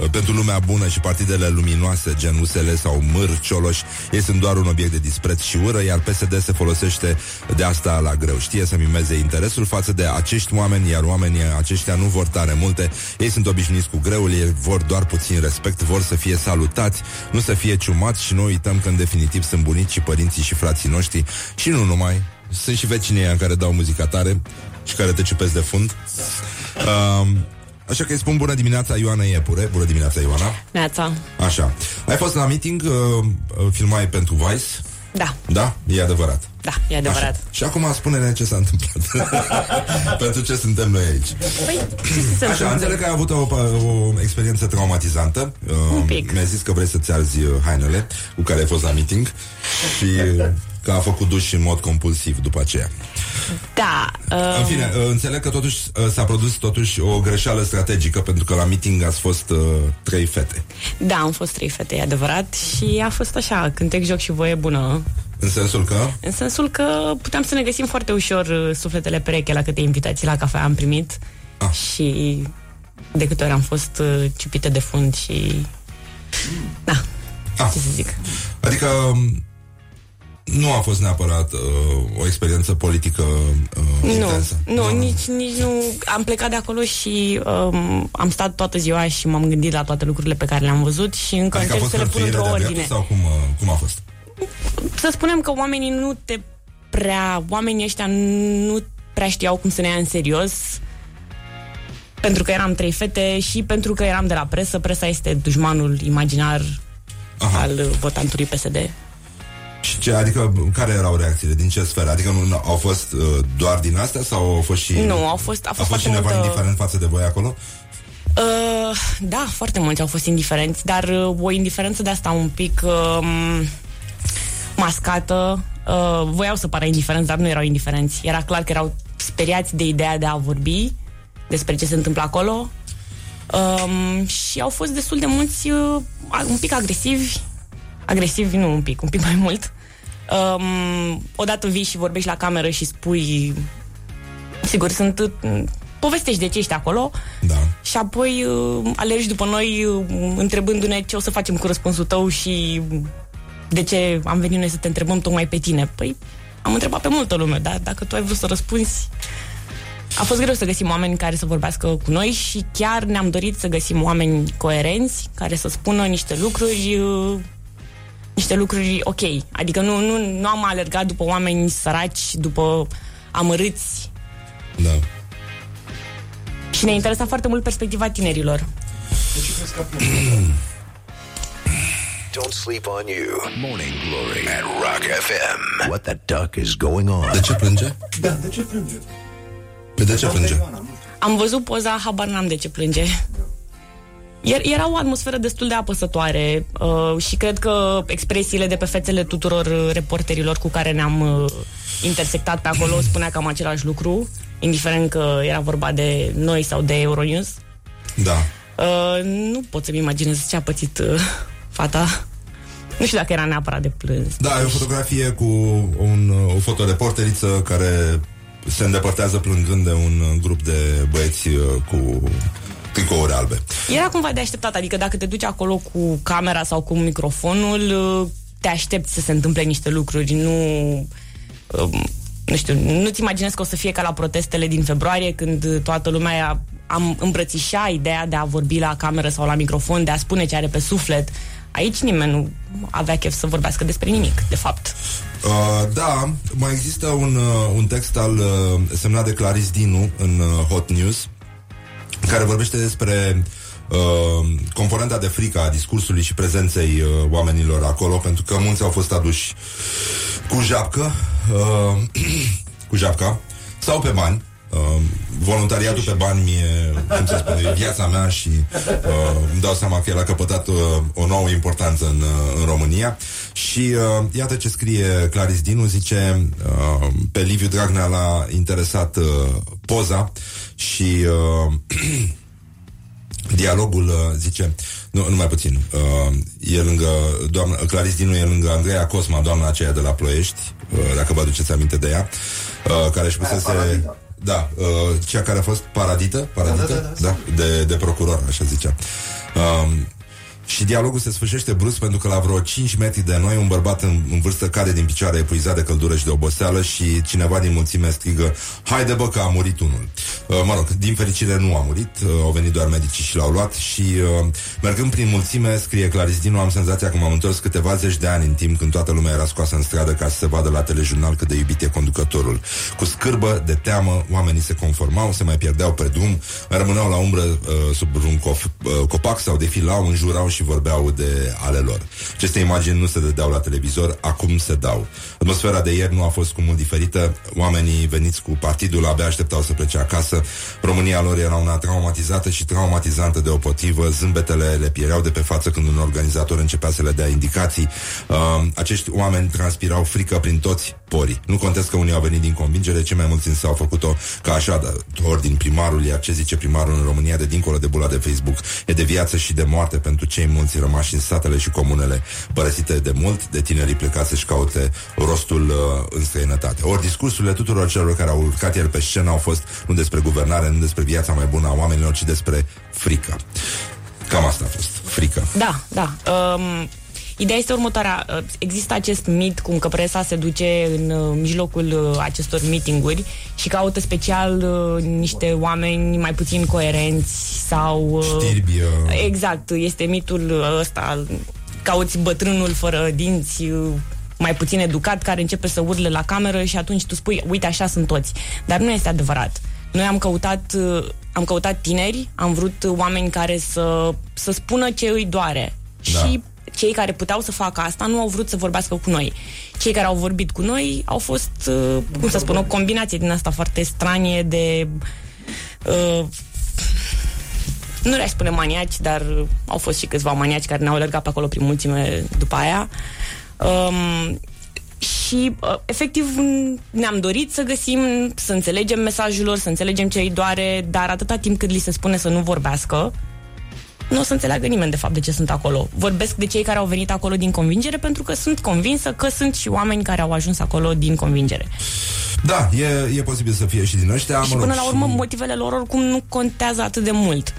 uh, pentru lumea bună și partidele luminoase, gen USL sau Mâr, Cioloș, ei sunt doar un obiect de dispreț și ură, iar PSD se folosește de asta la greu. Știe să mimeze interesul față de acești oameni, iar oamenii aceștia nu vor tare multe. Ei sunt obișnuiți cu greul, ei vor doar puțin respect, vor să fie salutați, nu să fie ciumați și nu uităm că în definitiv sunt bunicii, părinții și frații noștri și nu numai, sunt și vecinii în care dau muzica tare și care te ciupesc de fund. Uh, Așa că îi spun bună dimineața Ioana Iepure. Bună dimineața Ioana. Neața. Așa. Ai fost la meeting, uh, filmai pentru Vice Da Da? E adevărat Da, e adevărat Așa. Și acum spune-ne ce s-a întâmplat Pentru ce suntem noi aici Păi, ce să se Așa, întâmple? înțeleg că ai avut o, o experiență traumatizantă uh, Un pic. Mi-a zis că vrei să-ți arzi uh, hainele Cu care ai fost la meeting Și uh, că a făcut duș în mod compulsiv după aceea Da uh, În fine, uh, înțeleg că totuși uh, s-a produs totuși o greșeală strategică pentru că la meeting ați fost uh, trei fete. Da, am fost trei fete, e adevărat Și a fost așa, cântec, joc și voie bună În sensul că În sensul că puteam să ne găsim foarte ușor uh, sufletele pereche la câte invitații la cafea am primit Ah. Și de câte ori am fost uh, ciupite de fund și... Da, Ah. ce să zic Adică um, nu a fost neapărat uh, o experiență politică uh, Nu, intensă. nu, nici, nici nu Am plecat de acolo și um, Am stat toată ziua și m-am gândit la toate lucrurile pe care le-am văzut Și încă Adică a încerc fost să le pun hărțuire într-o de ordine sau cum, uh, cum a fost? să spunem că oamenii nu te prea, oamenii ăștia nu prea știau cum să ne ia în serios pentru că eram trei fete și pentru că eram de la presă. Presa este dușmanul imaginar Aha. al uh, votantului PSD. Și ce, adică care erau reacțiile? Din ce sferă? Adică nu, nu, au fost uh, doar din astea sau au fost și... Nu, au fost, a a fost, fost foarte cineva multă... indiferent față de voi acolo? Uh, da, foarte mulți au fost indiferenți, dar uh, o indiferență de asta un pic uh, mascată. Uh, voiau să pară indiferenți, dar nu erau indiferenți. Era clar că erau speriați de ideea de a vorbi despre ce se întâmplă acolo. Um, și au fost destul de mulți uh, un pic agresivi. Agresivi, nu un pic, un pic mai mult. Um, odată vii și vorbești la cameră și spui Sigur, sunt uh, povestești de ce ești acolo Da. și apoi uh, alergi după noi uh, întrebându-ne ce o să facem cu răspunsul tău și de ce am venit noi să te întrebăm tocmai pe tine. Păi am întrebat pe multă lume, dar dacă tu ai vrut să răspunzi a fost greu să găsim oameni care să vorbească cu noi și chiar ne-am dorit să găsim oameni coerenți care să spună niște lucruri uh, niște lucruri ok. Adică nu, nu, nu am alergat după oameni săraci, după amărâți Da. și ne interesa foarte mult perspectiva tinerilor. Don't sleep on you. Morning Glory at Rock FM. What the duck is going on? De ce plânge? Da, de ce plânge? Pe de ce plânge? Am văzut poza, habar n-am de ce plânge. Iar era o atmosferă destul de apăsătoare uh, și cred că expresiile de pe fețele tuturor uh, reporterilor cu care ne-am uh, intersectat pe acolo spunea cam același lucru, indiferent că era vorba de noi sau de Euronews. Da. Uh, nu pot să-mi imaginez ce a pățit uh, fata. Nu știu dacă era neapărat de plâns. Da, e o fotografie cu un, o fotoreporteriță care se îndepărtează plângând de un grup de băieți uh, cu tricouri albe. Era cumva de așteptat, adică dacă te duci acolo cu camera sau cu microfonul, uh, te aștepți să se întâmple niște lucruri, nu... um, Nu știu, nu-ți imaginezi că o să fie ca la protestele din februarie, când toată lumea am îmbrățișa ideea de a vorbi la cameră sau la microfon, de a spune ce are pe suflet. Aici nimeni nu avea chef să vorbească despre nimic, de fapt. Uh, da, mai există un, uh, un text al uh, semnat de Claris Dinu în uh, Hot News care vorbește despre uh, componenta de frică a discursului și prezenței uh, oamenilor acolo, pentru că mulți au fost aduși cu japcă, uh, cu japca, sau pe bani, Uh, voluntariatul pe bani mie, cum se spune, e viața mea și uh, îmi dau seama că el a căpătat uh, o nouă importanță în, uh, în România. Și uh, iată ce scrie Claris Dinu, zice uh, pe Liviu Dragnea l-a interesat uh, poza și uh, dialogul uh, zice nu, numai puțin. Uh, e lângă doamna, Claris Dinu e lângă Andreea Cosma, doamna aceea de la Ploiești, uh, dacă vă aduceți aminte de ea, uh, care își pusese... Da, uh, cea care a fost paradită, paradită, Da, da, da, da, de, de procuror, așa zicea. Um, și dialogul se sfârșește brusc pentru că la vreo 5 metri de noi un bărbat în, în vârstă cade din picioare epuizat de căldură și de oboseală și cineva din mulțime strigă Haide bă că a murit unul. Uh, mă rog, din fericire nu a murit, uh, au venit doar medicii și l-au luat și uh, mergând prin mulțime, scrie Claris Dinu, am senzația că m-am întors câteva zeci de ani în timp când toată lumea era scoasă în stradă ca să se vadă la telejurnal cât de iubit e conducătorul. Cu scârbă, de teamă, oamenii se conformau, se mai pierdeau pe drum, mai rămâneau la umbră uh, sub un cof, uh, copac sau defilau, înjurau și vorbeau de ale lor. Aceste imagini nu se dădeau la televizor, acum se dau. Atmosfera de ieri nu a fost cu mult diferită, oamenii veniți cu partidul abia așteptau să plece acasă, România lor era una traumatizată și traumatizantă de opotrivă, zâmbetele le piereau de pe față când un organizator începea să le dea indicații. Uh, acești oameni transpirau frică prin toți porii. Nu contest că unii au venit din convingere, cei mai mulți însă au făcut-o ca așa, de ordin primarul, iar ce zice primarul în România de dincolo de bula de Facebook e de viață și de moarte pentru cei mulți rămași în satele și comunele părăsite de mult, de tinerii plecați să-și caute rostul uh, în străinătate. Ori discursurile tuturor celor care au urcat ieri pe scenă au fost nu despre guvernare, nu despre viața mai bună a oamenilor, ci despre frică. Cam asta a fost. Frică. Da, da. Um, ideea este următoarea. Uh, Există acest mit cum că presa se duce în uh, mijlocul uh, acestor meetinguri și caută special uh, niște oameni mai puțin coerenți sau... Uh, Știrbi, uh, Exact, este mitul ăsta. Cauți bătrânul fără dinți, uh, mai puțin educat, care începe să urle la cameră și atunci tu spui, uite, așa sunt toți. Dar nu este adevărat. Noi am căutat, uh, am căutat tineri, am vrut oameni care să, să spună ce îi doare. Da. Și cei care puteau să facă asta nu au vrut să vorbească cu noi. Cei care au vorbit cu noi au fost, uh, cum să spun, o combinație din asta foarte stranie de... Uh, nu le-aș spune maniaci, dar uh, au fost și câțiva maniaci care ne-au alergat pe acolo prin mulțime după aia. Um, și uh, efectiv ne-am dorit să găsim, să înțelegem mesajul lor, să înțelegem ce îi doare, dar atâta timp cât li se spune să nu vorbească, nu o să înțeleagă nimeni de fapt de ce sunt acolo. Vorbesc de cei care au venit acolo din convingere pentru că sunt convinsă că sunt și oameni care au ajuns acolo din convingere. Da, e, e posibil să fie și din ăștia. și mă rog, până la urmă motivele lor oricum nu contează atât de mult.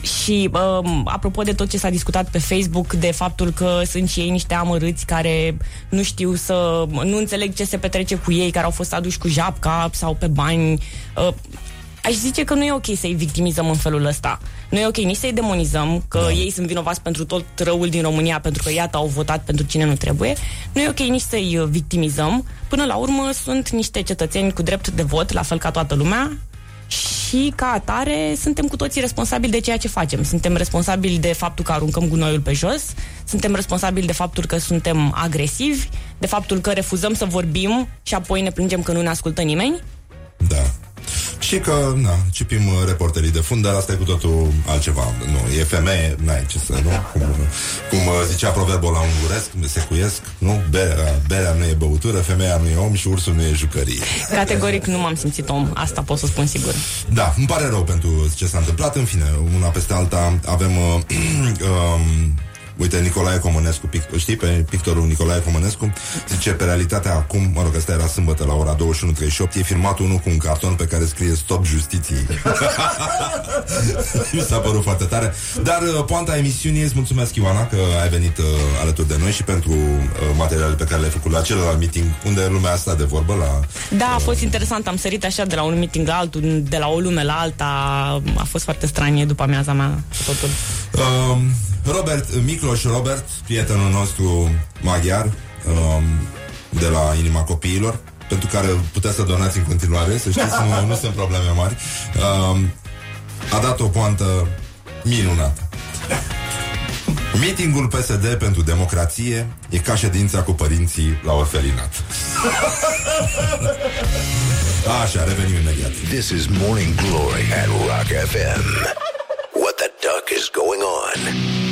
Și um, apropo de tot ce s-a discutat pe Facebook, de faptul că sunt și ei niște amărâți care nu știu să... nu înțeleg ce se petrece cu ei, care au fost aduși cu japca sau pe bani. Uh, aș zice că nu e ok să-i victimizăm în felul ăsta. Nu e ok nici să-i demonizăm, că da. ei sunt vinovați pentru tot răul din România, pentru că iată au votat pentru cine nu trebuie. Nu e ok nici să-i uh, victimizăm. Până la urmă sunt niște cetățeni cu drept de vot, la fel ca toată lumea, și ca atare suntem cu toții responsabili de ceea ce facem. Suntem responsabili de faptul că aruncăm gunoiul pe jos, suntem responsabili de faptul că suntem agresivi, de faptul că refuzăm să vorbim și apoi ne plângem că nu ne ascultă nimeni. Da. Și că, na, cipim uh, reporterii de fund, dar asta e cu totul altceva. Nu, e femeie, n-ai ce să, nu? Cum, cum uh, zicea proverbul la unguresc, secuiesc, nu? Berea, berea nu e băutură, femeia nu e om și ursul nu e jucărie. Categoric nu m-am simțit om, asta pot să spun sigur. Da, îmi pare rău pentru ce s-a întâmplat. În fine, una peste alta avem... Uh, um, Uite, Nicolae Comănescu, pic, știi pe pictorul Nicolae Comănescu? Zice, pe realitatea acum, mă rog, asta era sâmbătă la ora 21.38, e filmat unul cu un carton pe care scrie Stop Justiției. Mi s-a părut foarte tare. Dar uh, poanta emisiunii, îți mulțumesc, Ioana, că ai venit uh, alături de noi și pentru uh, materialele pe care le-ai făcut la celălalt meeting, unde lumea asta de vorbă la... Da, a fost interesant, am sărit așa de la un meeting la altul, de la o lume la alta, a fost foarte stranie după amiaza mea totul. Um, Robert, Micloș Robert, prietenul nostru maghiar um, de la Inima Copiilor, pentru care puteți să donați în continuare, să știți, nu, nu sunt probleme mari. Um, a dat o poantă Minunat. Meetingul PSD pentru democrație e ca ședința cu părinții la orfelinat. Așa, revenim imediat. This is Morning Glory at Rock FM. What the duck is going on?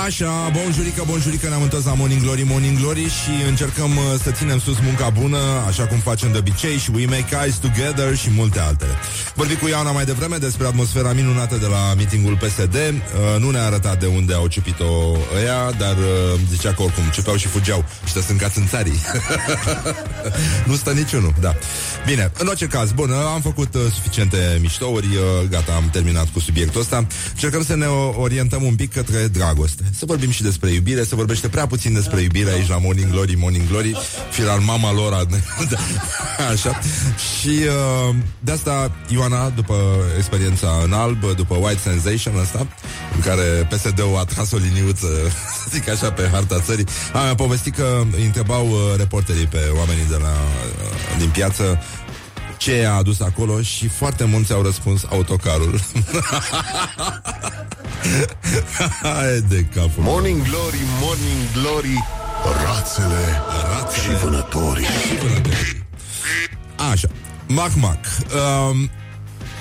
Așa, bonjurică, bonjurică, ne-am întors la Morning Glory, Morning Glory și încercăm uh, să ținem sus munca bună, așa cum facem de obicei și We Make Eyes Together și multe altele. Vorbim cu Iana mai devreme despre atmosfera minunată de la meetingul PSD. Uh, nu ne-a arătat de unde au ciupit-o ăia, dar uh, zicea că oricum ciupeau și fugeau. Ăștia sunt ca țarii. nu stă niciunul, da. Bine, în orice caz, bun, uh, am făcut uh, suficiente miștouri, uh, gata, am terminat cu subiectul ăsta. Încercăm să ne o- orientăm un pic către dragoste. Să vorbim și despre iubire, se vorbește prea puțin despre iubire aici la Morning Glory, Morning Glory, firar mama lor, a- da, așa. Și uh, de asta Ioana, după experiența în alb, după White Sensation ăsta, în care PSD-ul a tras o liniuță, să zic așa, pe harta țării, a, mi-a povestit că îi întrebau uh, reporterii pe oamenii de la, uh, din piață ce a adus acolo și foarte mulți au răspuns autocarul. Hai de capul. Morning Glory, Morning Glory Rațele, Rațele. și vânătorii Așa, Mac Mac. Um,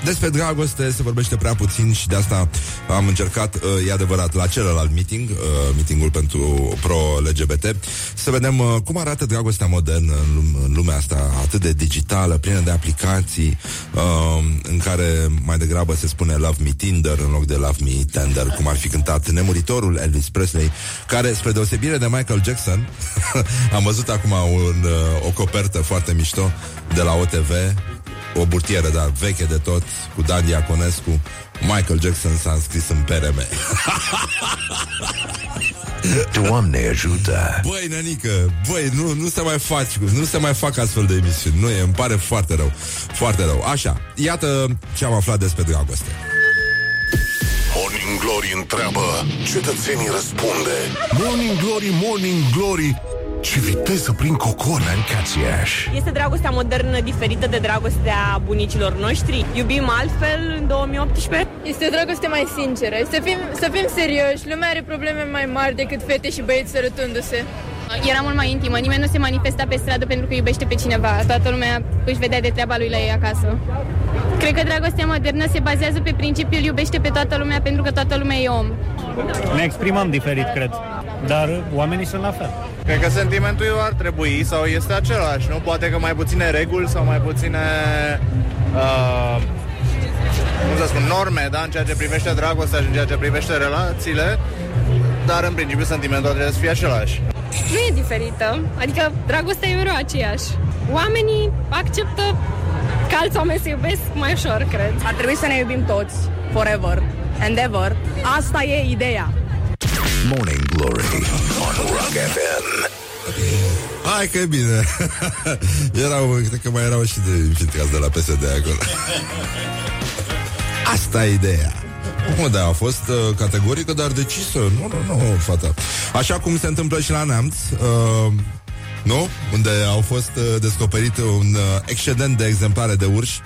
despre dragoste se vorbește prea puțin și de asta am încercat, uh, e adevărat, la celălalt meeting, uh, meetingul pentru pro-LGBT, să vedem uh, cum arată dragostea modernă în, lum- în lumea asta atât de digitală, plină de aplicații, uh, în care mai degrabă se spune Love Me Tinder în loc de Love Me Tender, cum ar fi cântat nemuritorul Elvis Presley, care, spre deosebire de Michael Jackson, am văzut acum un, uh, o copertă foarte mișto de la OTV, o burtieră, dar veche de tot, cu Dan Diaconescu. Michael Jackson s-a înscris în PRM. Doamne ajută! Băi, nenică, băi, nu, nu se mai faci, nu se mai fac astfel de emisiuni. Nu e, îmi pare foarte rău. Foarte rău. Așa, iată ce am aflat despre dragoste. Morning Glory întreabă Cetățenii răspunde Morning Glory, Morning Glory Ce viteză prin cocon Mancațiaș. Este dragostea modernă diferită de dragostea bunicilor noștri? Iubim altfel în 2018? Este o dragoste mai sinceră. Să fim, să fim serioși. Lumea are probleme mai mari decât fete și băieți sărătându-se. Era mult mai intimă, nimeni nu se manifesta pe stradă pentru că iubește pe cineva. Toată lumea își vedea de treaba lui la ei acasă. Cred că dragostea modernă se bazează pe principiul iubește pe toată lumea pentru că toată lumea e om. Ne exprimăm diferit, cred. Dar oamenii sunt la fel. Cred că sentimentul ar trebui sau este același, nu? Poate că mai puține reguli sau mai puține uh, cum să spun, norme, da, în ceea ce privește dragostea și în ceea ce privește relațiile, dar în principiu sentimentul trebuie să fie același. Nu e diferită, adică dragostea e mereu aceeași. Oamenii acceptă că alți oameni se iubesc mai ușor, cred. Ar trebui să ne iubim toți, forever, and ever. Asta e ideea. Morning Glory on Rock FM. Hai că e bine. erau, cred că mai erau și de infiltrați de la PSD acolo. Asta e ideea. Mă, da, a fost uh, categorică, dar decisă. Nu, nu, nu, fata. Așa cum se întâmplă și la Neamț, uh, nu? Unde au fost uh, descoperite un uh, excedent de exemplare de urși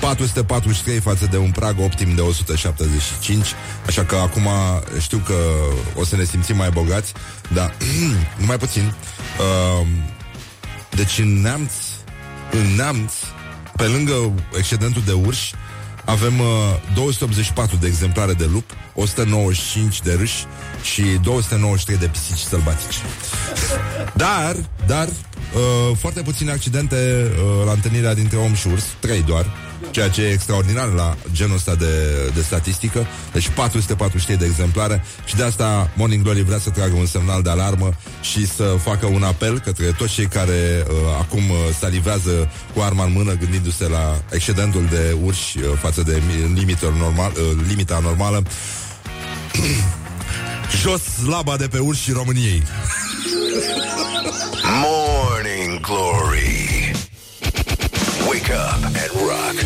443 față de un prag optim de 175 Așa că acum știu că o să ne simțim mai bogați Dar numai puțin uh, Deci în Neamț În Neamț Pe lângă excedentul de urși avem uh, 284 de exemplare de lup, 195 de râși și 293 de pisici sălbatici. Dar, dar, uh, foarte puține accidente uh, la întâlnirea dintre om și urs, 3 doar, ceea ce e extraordinar la genul ăsta de, de statistică. Deci 443 de exemplare și de asta Morning Glory vrea să tragă un semnal de alarmă și să facă un apel către toți cei care uh, acum uh, salivează cu arma în mână gândindu-se la excedentul de urși uh, față de mi- limitul normal, uh, limita normală. Jos laba de pe urși României. Morning Glory. Wake up and rock.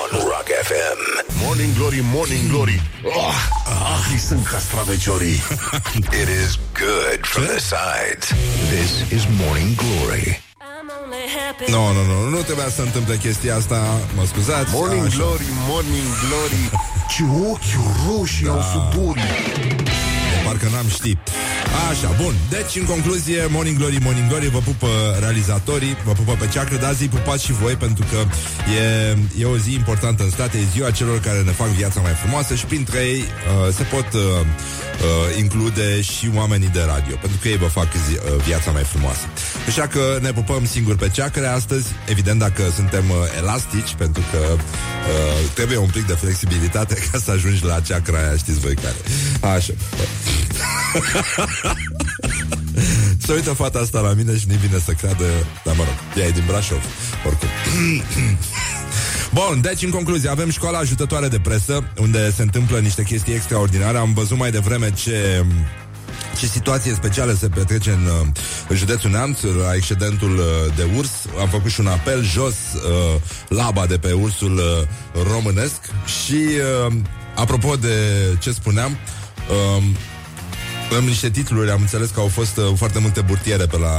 On Rock FM. Morning Glory, Morning Glory oh, ah, sunt castraveciorii It is good from the sides. This is Morning Glory. I'm only Nu, nu, nu, nu trebuia să întâmple chestia asta Mă scuzați Morning Așa. Glory, Morning Glory Ce ochi roșii da. au sudorii Parcă n-am ști Așa, bun, deci în concluzie Morning Glory, Morning Glory Vă pupă realizatorii, vă pupă pe ceacră Dar zi pupați și voi pentru că e, e o zi importantă în state E ziua celor care ne fac viața mai frumoasă Și printre ei uh, se pot uh, uh, include și oamenii de radio Pentru că ei vă fac zi, uh, viața mai frumoasă. Așa că ne pupăm singur pe ceacre astăzi. Evident dacă suntem uh, elastici Pentru că uh, trebuie un pic de flexibilitate Ca să ajungi la ceacra aia, știți voi care. Așa Se uită fata asta la mine și nu vine să creadă Dar mă rog, ea e din Brașov Oricum. Bun, deci în concluzie avem școala ajutătoare de presă Unde se întâmplă niște chestii extraordinare. Am văzut mai devreme ce ce situație specială se petrece în, uh, în județul Neamț, la excedentul uh, de urs. Am făcut și un apel jos uh, laba de pe ursul uh, românesc. Și uh, apropo de ce spuneam, uh, am niște titluri, am înțeles că au fost uh, foarte multe burtiere pe la,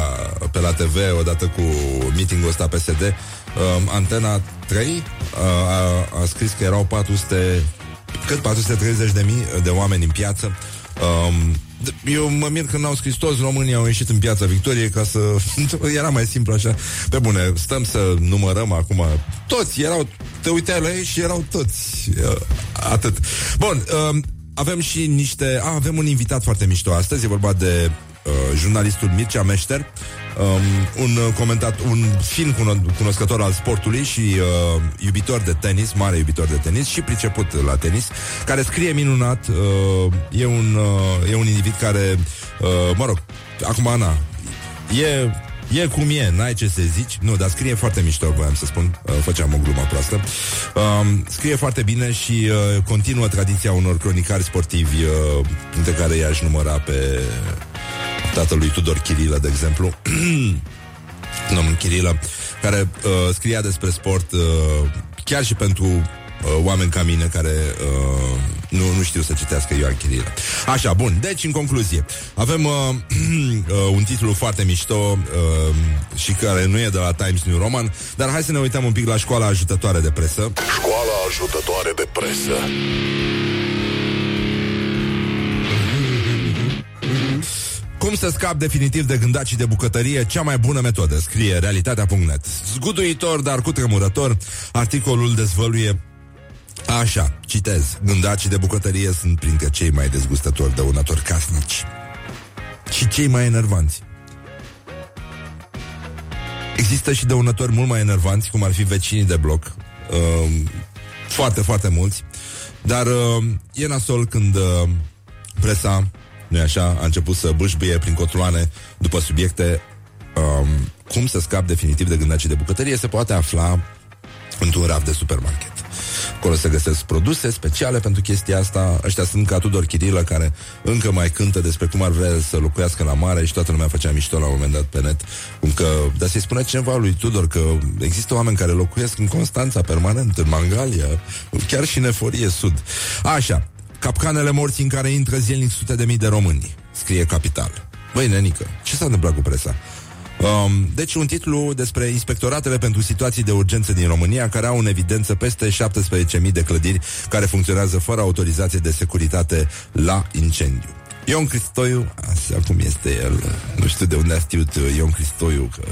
pe la TV odată cu meetingul ăsta PSD. Uh, Antena 3 uh, a, a scris că erau 400 cât 430 de mii de oameni în piață. Um, eu mă mir că n-au scris toți românii au ieșit în piața Victoriei ca să... Era mai simplu așa. Pe bune, stăm să numărăm acum. Toți erau... Te uitai la ei și erau toți. Uh, Atât. Bun, um, avem și niște... A, avem un invitat foarte mișto astăzi. E vorba de uh, jurnalistul Mircea Meșter, um, un uh, comentat, un fin cuno- cunoscător al sportului și uh, iubitor de tenis, mare iubitor de tenis și priceput la tenis, care scrie minunat. Uh, e, un, uh, e un individ care, uh, mă rog, acum Ana, e E cum e, n-ai ce să zici. Nu, dar scrie foarte mișto, voiam să spun. Uh, Făceam o glumă proastă. Um, Scrie foarte bine și uh, continuă tradiția unor cronicari sportivi uh, Dintre care i-aș număra pe tatălui Tudor Chirilă, de exemplu. Domnul Chirilă Care uh, scria despre sport uh, Chiar și pentru uh, oameni ca mine care uh, nu, nu știu să citească Ioan Chirilă. Așa, bun. Deci, în concluzie, avem uh, uh, un titlu foarte mișto uh, și care nu e de la Times New Roman, dar hai să ne uităm un pic la școala ajutătoare de presă. Școala ajutătoare de presă Cum să scap definitiv de gândacii de bucătărie? Cea mai bună metodă, scrie realitatea.net. Zguduitor, dar cu tremurător, articolul dezvăluie Așa, citez. Gândacii de bucătărie sunt printre cei mai dezgustători dăunători casnici. Și cei mai enervanți. Există și dăunători mult mai enervanți, cum ar fi vecinii de bloc. Uh, foarte, foarte mulți. Dar uh, e nasol când uh, presa, nu așa, a început să bâșbâie prin cotloane după subiecte um, cum să scap definitiv de gândacii de bucătărie se poate afla într-un raft de supermarket. Acolo se găsesc produse speciale pentru chestia asta. Ăștia sunt ca Tudor Chirilă, care încă mai cântă despre cum ar vrea să locuiască la mare și toată lumea făcea mișto la un moment dat pe net. Cum că, dar să-i spune cineva lui Tudor că există oameni care locuiesc în Constanța permanent, în Mangalia, chiar și în Eforie Sud. Așa, capcanele morții în care intră zilnic sute de mii de români, scrie Capital. Băi, nenică, ce s-a întâmplat cu presa? Um, deci un titlu despre inspectoratele pentru situații de urgență din România care au în evidență peste 17.000 de clădiri care funcționează fără autorizație de securitate la incendiu. Ion Cristoiu, așa cum este el, nu știu de unde a știut Ion Cristoiu că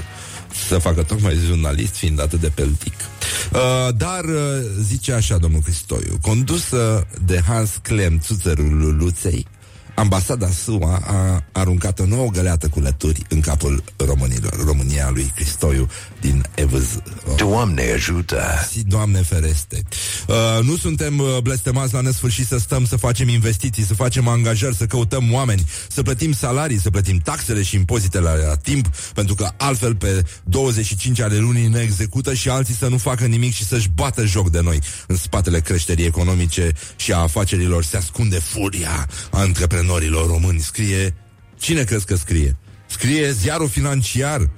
să facă tocmai jurnalist fiind atât de peltic. Uh, dar uh, zice așa domnul Cristoiu, condusă de Hans Clem Țuțărul Luluței, ambasada SUA a aruncat o nouă găleată cu lături în capul românilor. România lui Cristoiu din Evăz. Doamne ajută! Si, Doamne fereste! Uh, nu suntem uh, blestemați la nesfârșit să stăm să facem investiții, să facem angajări, să căutăm oameni, să plătim salarii, să plătim taxele și impozitele la, la timp, pentru că altfel pe 25 ale lunii ne execută și alții să nu facă nimic și să-și bată joc de noi. În spatele creșterii economice și a afacerilor se ascunde furia a antreprenorilor români. Scrie... Cine crezi că scrie? Scrie ziarul financiar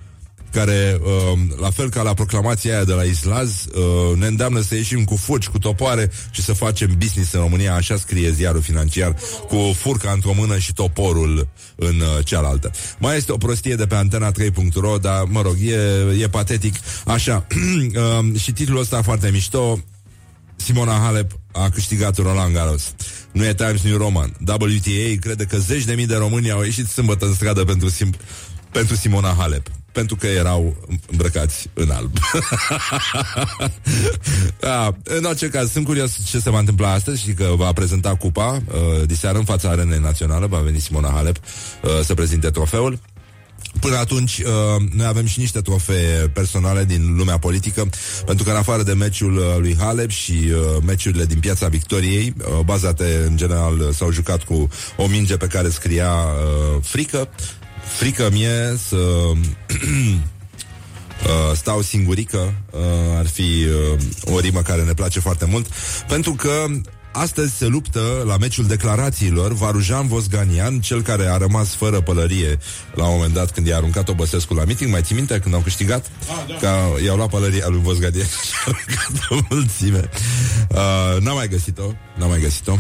care, uh, la fel ca la proclamația aia de la Islaz, uh, ne îndeamnă să ieșim cu fuci, cu topoare și să facem business în România, așa scrie ziarul financiar, cu furca într-o mână și toporul în uh, cealaltă. Mai este o prostie de pe antena 3.ro, dar, mă rog, e, e patetic. Așa, uh, și titlul ăsta foarte mișto, Simona Halep a câștigat Roland Garros. Nu e Times New Roman. WTA crede că zeci de mii de români au ieșit sâmbătă în stradă pentru, Sim- pentru Simona Halep. Pentru că erau îmbrăcați în alb. da, în orice caz, sunt curios ce se va întâmpla astăzi și că va prezenta cupa uh, diseară în fața arenei naționale, va veni Simona Halep uh, să prezinte trofeul. Până atunci, uh, noi avem și niște trofee personale din lumea politică, pentru că în afară de meciul uh, lui Halep și uh, meciurile din Piața Victoriei, uh, bazate în general uh, s-au jucat cu o minge pe care scria uh, frică. Frică mie să uh, stau singurică, uh, ar fi uh, o rimă care ne place foarte mult, pentru că Astăzi se luptă la meciul declarațiilor Varujan Vosganian, cel care a rămas fără pălărie la un moment dat când i-a aruncat Obăsescu la meeting. Mai ții minte când au câștigat? Ah, da. Că i-au luat pălăria lui Vosganian și a aruncat o mulțime. Uh, n-a mai găsit-o, n-a mai găsit-o.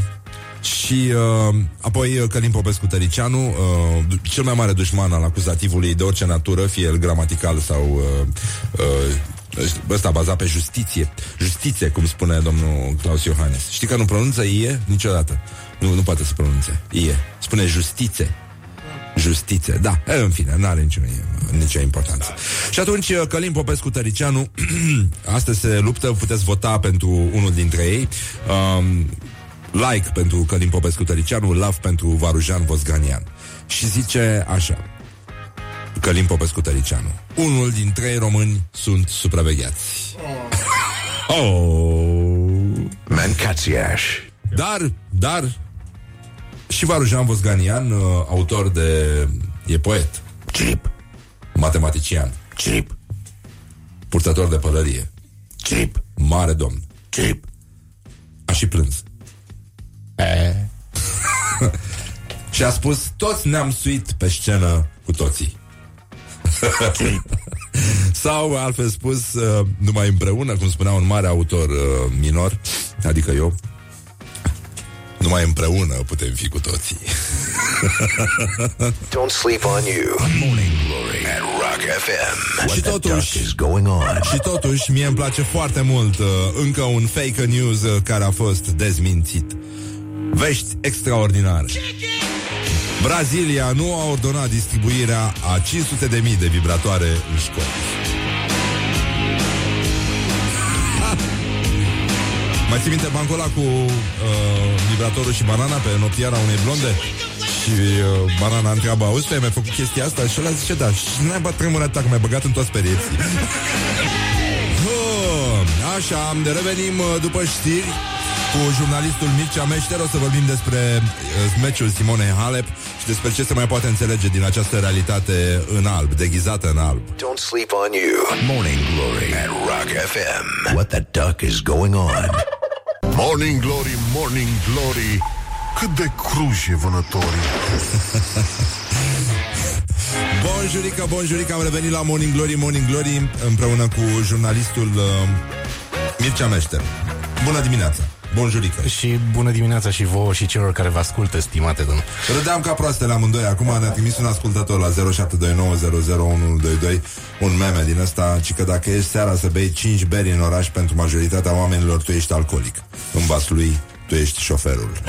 Și uh, apoi uh, Călim Popescu Tăricianu, uh, cel mai mare dușman al acuzativului de orice natură, fie el gramatical sau uh, uh, ăsta bazat pe justiție. Justiție, cum spune domnul Claus Iohannes. Știi că nu pronunță ie niciodată. Nu, nu poate să pronunțe. Ie. Spune justiție. Justiție, da. E, în fine, nu are nicio, nicio importanță. Și atunci, Călim Popescu Tăricianu, astăzi se luptă, puteți vota pentru unul dintre ei. Um, like pentru Călim Popescu Tăricianu, love pentru Varujan Vosganian. Și zice așa, Călim Popescu Tăricianu. Unul din trei români sunt supravegheați. Oh. oh. Mancațiaș. Dar, dar, și Varujan Vosganian, uh, autor de... e poet. Chip. Matematician. Chip. Purtător de pălărie. Chip. Mare domn. Chip. A și plâns. E. și a spus, toți ne-am suit pe scenă cu toții. Sau, altfel spus, uh, numai împreună, cum spunea un mare autor uh, minor, adică eu, numai împreună putem fi cu toții. Don't sleep on you. Morning Glory at Rock FM. și totuși, is going on? și totuși, mie îmi place foarte mult uh, încă un fake news uh, care a fost dezmințit. Vești extraordinare. Brazilia nu a ordonat distribuirea a 500 de mii de vibratoare în școli. Mai ții minte bancul ăla cu uh, vibratorul și banana pe noptiara unei blonde? Și uh, banana întreabă, auzi, tu ai mai făcut chestia asta? Și ăla zice, da. Și nu ai bat tremură ta, că mi-ai băgat în toți pereții. uh, așa, revenim uh, după știri cu jurnalistul Mircea Meșter. O să vorbim despre uh, meciul Simonei Halep și despre ce se mai poate înțelege din această realitate în alb, deghizată în alb. Don't sleep on you. Morning Glory at Rock FM. What the duck is going on? Morning Glory, Morning Glory, cât de cruji e vânătorii. Bonjurică, bonjurică, am revenit la Morning Glory, Morning Glory împreună cu jurnalistul uh, Mircea Meșter. Bună dimineața! Bonjurică. Și bună dimineața și vouă și celor care vă ascultă, stimate domnule. Râdeam ca proastele amândoi. Acum ne-a trimis un ascultător la 0729001122 un meme din ăsta, ci că dacă ești seara să bei 5 beri în oraș pentru majoritatea oamenilor, tu ești alcoolic. În vasul lui, tu ești șoferul.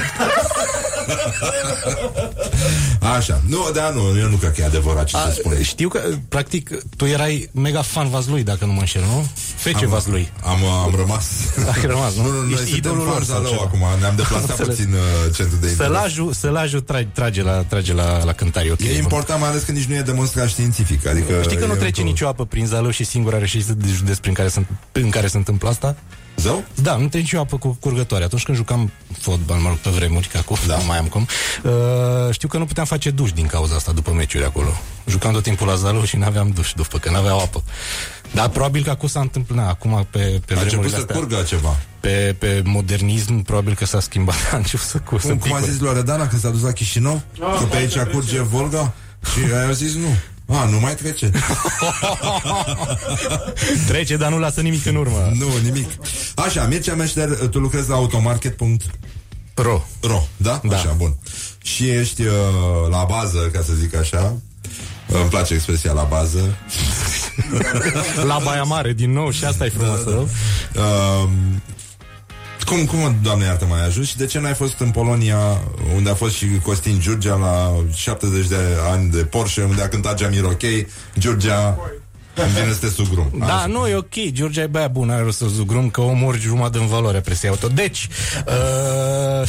Așa. Nu, da, nu, eu nu cred că e adevărat ce A, se spune. Știu că, practic, tu erai mega fan Vaslui, dacă nu mă înșel, nu? Fece Vaslui. Am, am rămas. Ai rămas, nu? Nu, nu, noi Ești suntem idolul lor fani sau Zalău ceva. acum. Ne-am deplasat Înțeles. puțin uh, centru de interes. Sălaju, Sălaju trage, trage la, trage la, la cântare, ok. E important, mai ales când nici nu e demonstrat științific. Adică Știi că nu e trece un- nicio apă prin Zalău și singura reședință de județ prin care sunt, în care se întâmplă asta? Zău? Da, nu trece nicio apă cu curgătoare. Atunci când jucam fotbal, mă rog, pe vremuri, că acum da. nu mai am cum, uh, știu că nu puteam face duș din cauza asta după meciuri acolo. Jucam tot timpul la Zalău și n-aveam duș după că n-aveau apă. Dar probabil că acum s-a întâmplat, na, acum pe, pe A început vremurile să astea, curgă ceva. pe, pe modernism, probabil că s-a schimbat, a început să curgă. Cum, cum a zis Loredana când s-a dus la Chișinău? Că pe aici curge Volga? Și ai zis nu. A, nu mai trece. Trece, dar nu lasă nimic în urmă. nu, nimic. Așa, Mircea Meșter, tu lucrezi la automarket.ro Ro. da? Da. Așa, bun. Și ești uh, la bază, ca să zic așa. Îmi place expresia la bază. La Baia Mare, din nou, și asta e frumos. Da, da. Uh, cum, cum, doamne iartă, mai ajuns și de ce n-ai fost în Polonia, unde a fost și Costin Giurgea la 70 de ani de Porsche, unde a cântat Jamir Ok, Giurgea îmi vine să te sugrum. Da, nu, e ok. George e băia bună, are rost să zugrum că omori jumătate în valoare presia auto. Deci, uh,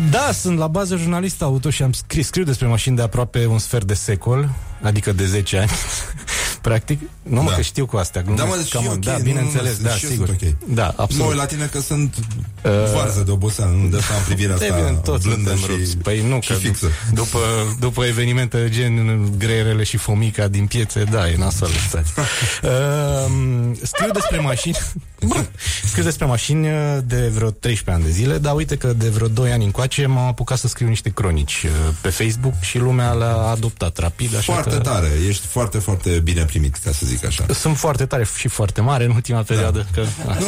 da, sunt la bază jurnalist auto și am scris, scriu despre mașini de aproape un sfert de secol, adică de 10 ani. Practic, nu mă Da. că știu cu astea. Da, glumesc, mă, și cam, e ok, da, nu, bineînțeles, nu, da, și eu sigur. sunt ok. Da, Mă absolut. uit la tine că sunt Uh, varză de oboseală, nu de asta am privirea asta Evident, toți blândă suntem și, rupți. Păi nu, și că fixă. După, după evenimente gen greierele și fomica din piețe, da, e nasol stați. uh, scriu despre mașini Bă, scriu despre mașini uh, de vreo 13 ani de zile, dar uite că de vreo 2 ani încoace m-am apucat să scriu niște cronici uh, pe Facebook și lumea le-a adoptat rapid, așa Foarte că... tare, ești foarte, foarte bine primit, ca să zic așa. Sunt foarte tare și foarte mare în ultima perioadă. Că, Nu,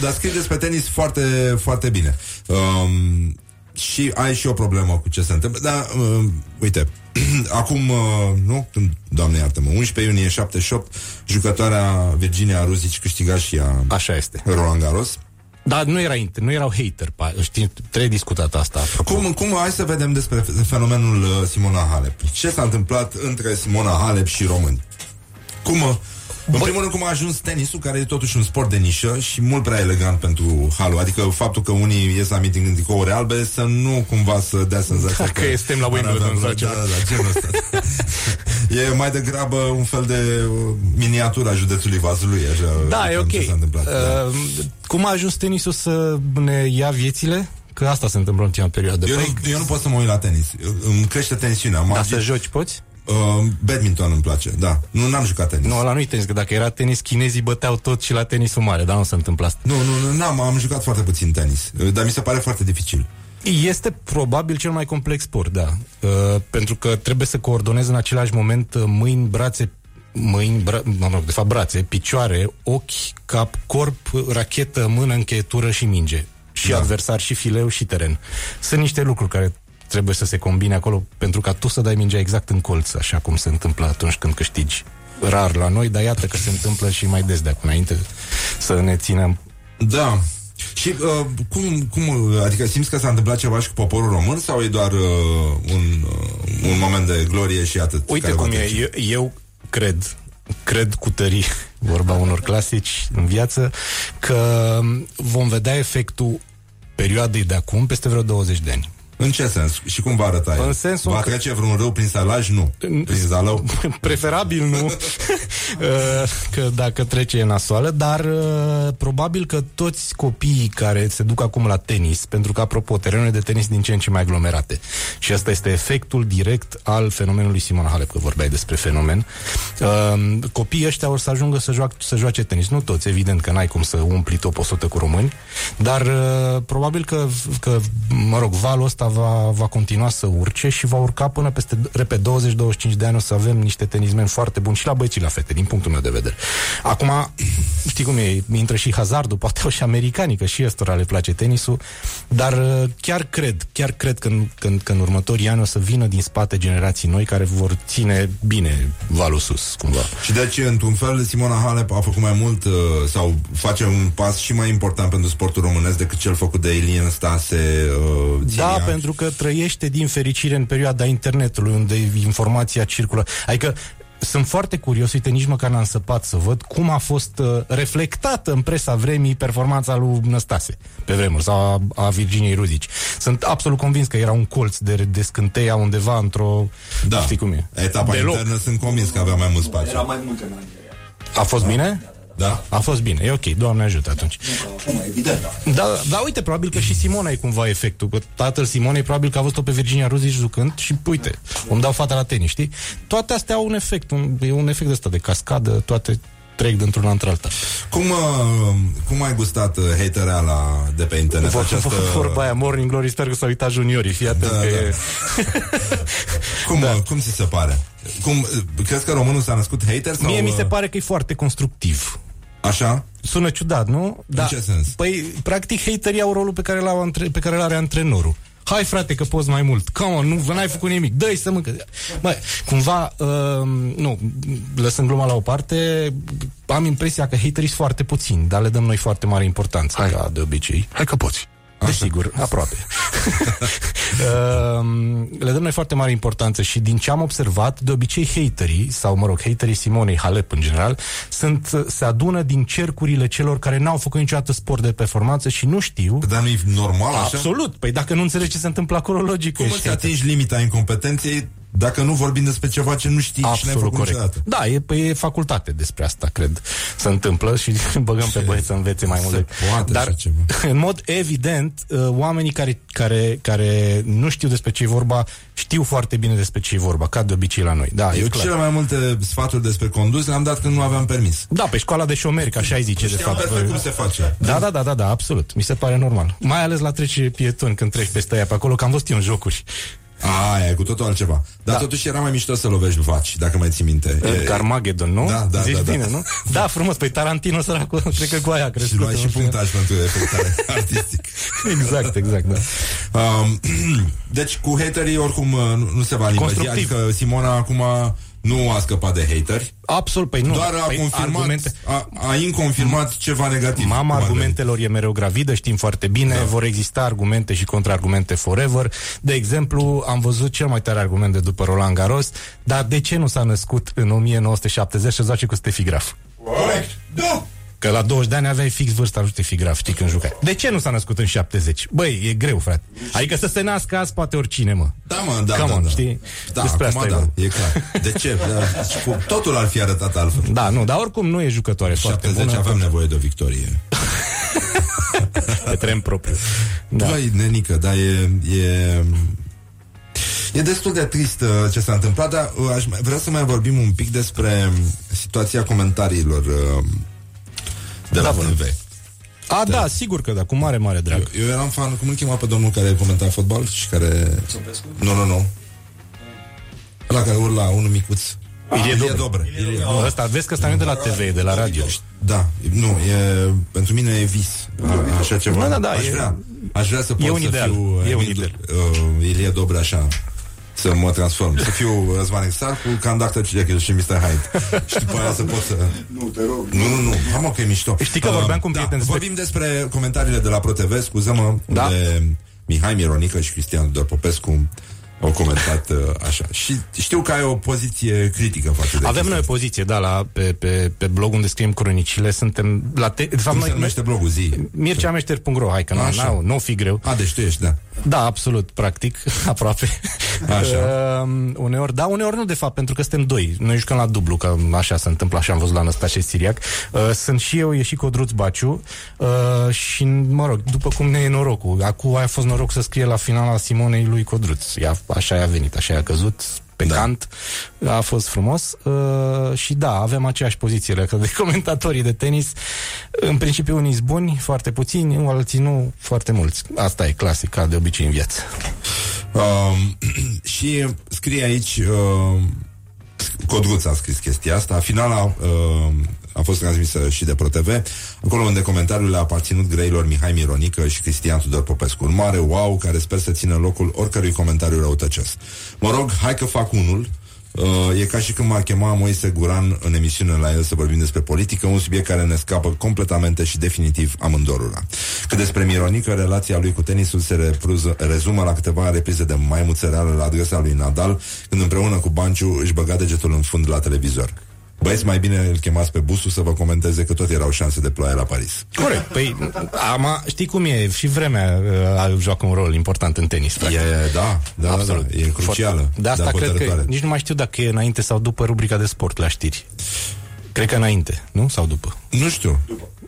dar scrii despre tenis foarte, foarte bine. Um, și ai și o problemă cu ce se întâmplă. Dar, um, uite, acum, uh, nu, când, doamne iartă-mă, 11 iunie 78, jucătoarea Virginia Ruzici câștiga și ea Așa este. Roland Garros. Dar nu, era, inter- nu erau hater, pa, știi, trebuie discutat asta. apropo. Cum, cum, hai să vedem despre fenomenul uh, Simona Halep. Ce s-a întâmplat între Simona Halep și români? Cum, uh, în primul rând, cum a ajuns tenisul, care e totuși un sport de nișă și mult prea elegant pentru halu. Adică faptul că unii ies la meeting în tricouri albe să nu cumva să dea senzația Că suntem la Wimbledon sau da, ceva. da, da, genul ăsta. e mai degrabă un fel de uh, miniatura județului Vaslui. Așa, Da, e cam ok. Ce s-a întâmplat. da. Uh, cum a ajuns tenisul să ne ia viețile? Că asta se întâmplă în ultima perioadă. Eu, Păi, nu, eu nu pot să mă uit la tenis. Îmi crește tensiunea. Am dar auzit- să joci poți? Uh, badminton îmi place, da. Nu, n-am jucat tenis. Nu, ăla nu-i tenis, că dacă era tenis, chinezii băteau tot și la tenisul mare, dar nu se întâmplă asta. Nu, nu, nu, n-am, am jucat foarte puțin tenis, uh, dar mi se pare foarte dificil. Este probabil cel mai complex sport, da. Uh, pentru că trebuie să coordonezi în același moment uh, mâini, brațe, mâini, bra- mă rog, de fapt brațe, picioare, ochi, cap, corp, rachetă, mână, încheietură și minge. Și Da. adversar, și fileu, și teren. Sunt niște lucruri care trebuie să se combine acolo pentru ca tu să dai mingea exact în colț, așa cum se întâmplă atunci când câștigi. Rar la noi, dar iată că se întâmplă și mai des de acum înainte să ne ținem Da. Și uh, cum, cum, uh, adică simți că s-a întâmplat ceva și cu poporul român sau e doar uh, un, uh, un moment de glorie și atât? Uite care va cum e, trece? eu, eu cred, cred cu tărie, vorba unor clasici în viață, că vom vedea efectul perioadei de acum peste vreo 20 de ani. În ce sens? Și cum va arăta el? În sensul Va că- trece vreun râu prin salaj? Nu. Prin zalău? Preferabil nu, Uh, că dacă trece e nasoală, dar uh, probabil că toți copiii care se duc acum la tenis, pentru că, apropo, terenurile de tenis din ce în ce mai aglomerate, și asta este efectul direct al fenomenului Simon Halep, că vorbeai despre fenomen, uh, copiii ăștia or să ajungă să, joac, să joace tenis. Nu toți, evident că n-ai cum să umpli top 100 cu români, dar uh, probabil că, că, mă rog, valul ăsta va, va continua să urce și va urca până peste, repet, 20-25 de ani o să avem niște tenismeni foarte buni și la băieți și la fete, din punctul meu de vedere. Acum, știi cum e, intră și hazardul, poate au și americanii, că și ăstora le place tenisul, dar uh, chiar cred, chiar cred că în, că, în- că în următorii ani o să vină din spate generații noi care vor ține bine valul sus, cumva. Și deci, într-un fel, Simona Halep a făcut mai mult uh, sau face un pas și mai important pentru sportul românesc decât cel făcut de Elien Stase uh, Da, Țiriac. Pentru că trăiește din fericire în perioada internetului, unde informația circulă. Adică sunt foarte curios, uite, nici măcar n-am săpat să văd cum a fost uh, reflectată în presa vremii performanța lui Năstase pe vremuri, sau a, a Virginiei Ruzici. Sunt absolut convins că era un colț de, de scânteia undeva într-o... Da. Știi cum e? Etapa Deloc. internă sunt convins că avea mai mult spațiu. Era mai multe mai A fost bine? Da. A fost bine, e ok, Doamne ajută atunci. Acum, evident, da. Da, da, uite, probabil că și Simona e cumva efectul. Că tatăl Simonei probabil că a văzut-o pe Virginia Ruzici jucând și uite, îmi dau fata la tenis, știi? Toate astea au un efect, un, e un efect ăsta de cascadă, toate trec dintr-una într-alta. Cum, uh, cum ai gustat uh, hatereala de pe internet? Vor, Această... Vorba aia, Morning Glory, sper că s-au uitat juniorii, fii atent Da, că da. e... Cum, da. cum ți se pare? cum, crezi că românul s-a născut hater? Sau, Mie mi se uh, pare că e foarte constructiv. Așa? Sună ciudat, nu? În ce sens? Păi, practic, haterii au rolul pe care l-au antre- pe care l-are antrenorul. Hai, frate, că poți mai mult. Come on, nu n-ai făcut nimic. Dă-i să mâncă. Mă, cumva, uh, nu, lăsând gluma la o parte, am impresia că haterii sunt foarte puțini, dar le dăm noi foarte mare importanță, Hai. ca de obicei. Hai că poți. Desigur, aproape. Ehm, Le dăm noi foarte mare importanță și din ce am observat, de obicei haterii, sau mă rog, haterii Simonei Halep în general, sunt, se adună din cercurile celor care n-au făcut niciodată sport de performanță și nu știu. Dar nu e normal așa? Absolut. Păi dacă nu înțelegi ce se întâmplă acolo, logic. că Cum ești îți atingi limita incompetenței dacă nu vorbim despre ceva ce nu știi și n-ai Absolut făcut corect. niciodată? Da, e, păi, e facultate despre asta, cred. Se întâmplă și băgăm pe băieți să învețe mai Se multe. poate Dar, așa ceva. în mod evident, uh, oamenii care, care, care nu știu despre ce e vorba, știu foarte bine despre ce e vorba, ca de obicei la noi. Da, e Eu clar. cele mai multe sfaturi despre condus le-am dat când nu aveam permis. Da, pe școala de șomeri, ca așa ai zice, de Știam fapt. perfect cum se face. Da, da, da, da, da, absolut. Mi se pare normal. Mai ales la trece pietoni când treci peste aia pe acolo, că am văzut eu în jocuri. Aia e cu totul altceva. Dar Da. totuși era mai mișto să lovești vaci, dacă mai ții minte. În Carmageddon, nu? Da, da, Zici da, da. bine, nu? Da, frumos. Păi Tarantino săracul, cred că cu aia a Și crescut. luai și în fine. punctaj pentru efectare artistic. Exact, exact, da. Um, deci cu haterii oricum uh, nu, nu se va limpezi. Constructiv. Adică Simona acum nu a scăpat de hateri. Absolut, păi nu. Doar a păi confirmat, argumente- a, a inconfirmat ceva negativ. Mama Cum ar argumentelor e mereu gravidă, știm foarte bine, da. vor exista argumente și contraargumente forever. De exemplu, am văzut cel mai tare argument de după Roland Garros, dar de ce nu s-a născut în 1970 și joace cu Steffi Graf? Corect. Da. Că la 20 de ani aveai fix vârsta lui Steffi Graf, știi, când jucai. De ce nu s-a născut în 70? Băi, e greu, frate. Adică să se nască azi poate oricine, mă. Da, mă, da, Come da, on, da. știi? Da, Despre acum asta e da, vorba. e clar. De ce? Da, și cu- totul ar fi arătat altfel. Da, nu, dar oricum nu e jucătoare foarte 70 bună. avem nevoie de o victorie. Pe tren propriu. Da. Da. Băi, nenică, dar e, e... E destul de trist uh, ce s-a întâmplat, dar uh, aș mai, vreau să mai vorbim un pic despre situația comentariilor uh, de la Da, TV. A, da, sigur că da, cu mare, mare drag. Eu, eu eram fan, cum îl chema pe domnul care comenta fotbal și care... Nu, nu, nu. Ăla care urla, unul micuț. Ilie Ilie Dobre. Dobre. Ilie Nu, ăsta, vezi că ăsta nu e de la TV, e de la radio. Da, nu, e, pentru mine e vis. A, așa ceva. Da, da, da, aș e- vrea. Aș vrea să pot e un să ideal. fiu E un Emil- ideal. Uh, Ilie Dobre așa să mă transform, să fiu Răzvan Exarcu ca în Dr. Jekyll și Mr. Hyde. și după aia să pot să... Nu, te rog. Nu, nu, nu, hai mă că e mișto. Știi că vorbeam cu un da, prieten despre- Vorbim despre comentariile de la ProTV, scuză-mă, Da. de Mihai Mironică și Cristian Tudor Popescu au comentat uh, așa. Și știu că ai o poziție critică față de Avem chestia noi o poziție, da, la, pe, pe, pe blog unde scriem cronicile, suntem la te, de fapt, Cum se noi, numește blogul zi? Mirceameșter.ro, hai că nu, Așa. nu, nu fi greu. A, deci tu ești, da. Da, absolut, practic, aproape. Așa. Uh, uneori, da, uneori nu, de fapt, pentru că suntem doi. Noi jucăm la dublu, că așa se întâmplă, așa am văzut la Năstașe Siriac. Uh, sunt și eu, e și Codruț Baciu uh, și, mă rog, după cum ne e norocul. Acum a fost noroc să scrie la finala Simonei lui Codruț. Ea, așa i-a venit, așa i-a căzut pe da. cant, a fost frumos uh, și da, avem aceeași poziție legat de comentatorii de tenis. În principiu unii sunt buni, foarte puțini, alții nu, foarte mulți. Asta e clasic, ca de obicei în viață. Um, și scrie aici uh, Codruț a scris chestia asta. Finala uh, a fost transmisă și de ProTV Acolo unde comentariul a aparținut greilor Mihai Mironică și Cristian Tudor Popescu. Un mare wow care sper să țină locul oricărui comentariu răutăcios. Mă rog, hai că fac unul Uh, e ca și când m-ar chema Moise Guran în emisiune la el să vorbim despre politică, un subiect care ne scapă completamente și definitiv amândorura. Că despre Mironică, relația lui cu tenisul se repruză, rezumă la câteva reprize de maimuțăreală la adresa lui Nadal, când împreună cu Banciu își băga degetul în fund la televizor. Băieți, mai bine îl chemați pe Busu să vă comenteze că tot erau șanse de ploaie la Paris. Corect. Păi, ama, știi cum e? Și vremea uh, joacă un rol important în tenis. E, practic. da, da, Absolut. da, e crucială. Foarte- De asta da, cred că hotărătoare. nici nu mai știu dacă e înainte sau după rubrica de sport la știri. Cred că înainte, nu? Sau după? Nu știu.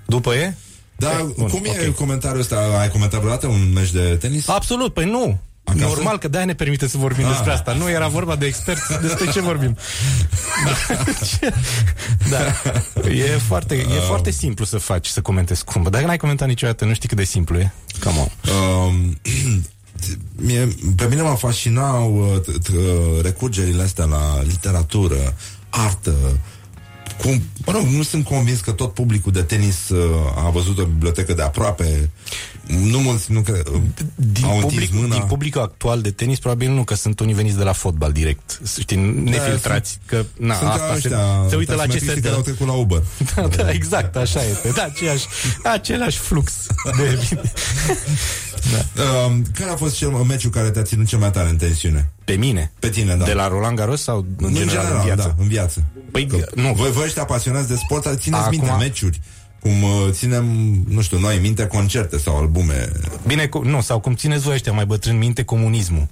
După e? Da, Bun, cum e ok. comentariul ăsta? Ai comentat vreodată un meci de tenis? Absolut, păi nu. Acasă? Normal că de-aia ne permite să vorbim Ah. despre asta. Nu era vorba de experți, despre ce vorbim. da. E foarte, e Ah. foarte simplu să faci, să comentezi scumpă. Dacă n-ai comentat niciodată, nu știi cât de simplu e. Come on. Um, mie, pe mine mă fascinau uh, t- t- uh, recurgerile astea la literatură, artă, cum, mă rog, nu sunt convins că tot publicul de tenis uh, a văzut o bibliotecă de aproape. Nu mulți, nu cred, uh, Din, au întins public, mâna. din publicul actual de tenis, probabil nu, că sunt unii veniți de la fotbal direct. Știi, nefiltrați. Că, na, sunt ca asta se, ăștia, se uită la ce se taximetriștii care au dă. trecut la Uber. Da, da, exact, așa este. Da, aceeași, același flux de Uh, care a fost cel meciul care te-a ținut cel mai tare în tensiune? Pe mine? Pe tine, da. De la Roland Garros sau în în general, general, în viață? da, în viață. Păi, Că nu. Voi, voi ăștia apasionați de sport, țineți Acum- minte meciuri. Cum uh, ținem, nu știu, noi minte concerte sau albume. Bine, cu, nu, sau cum țineți voi ăștia mai bătrân minte comunismul.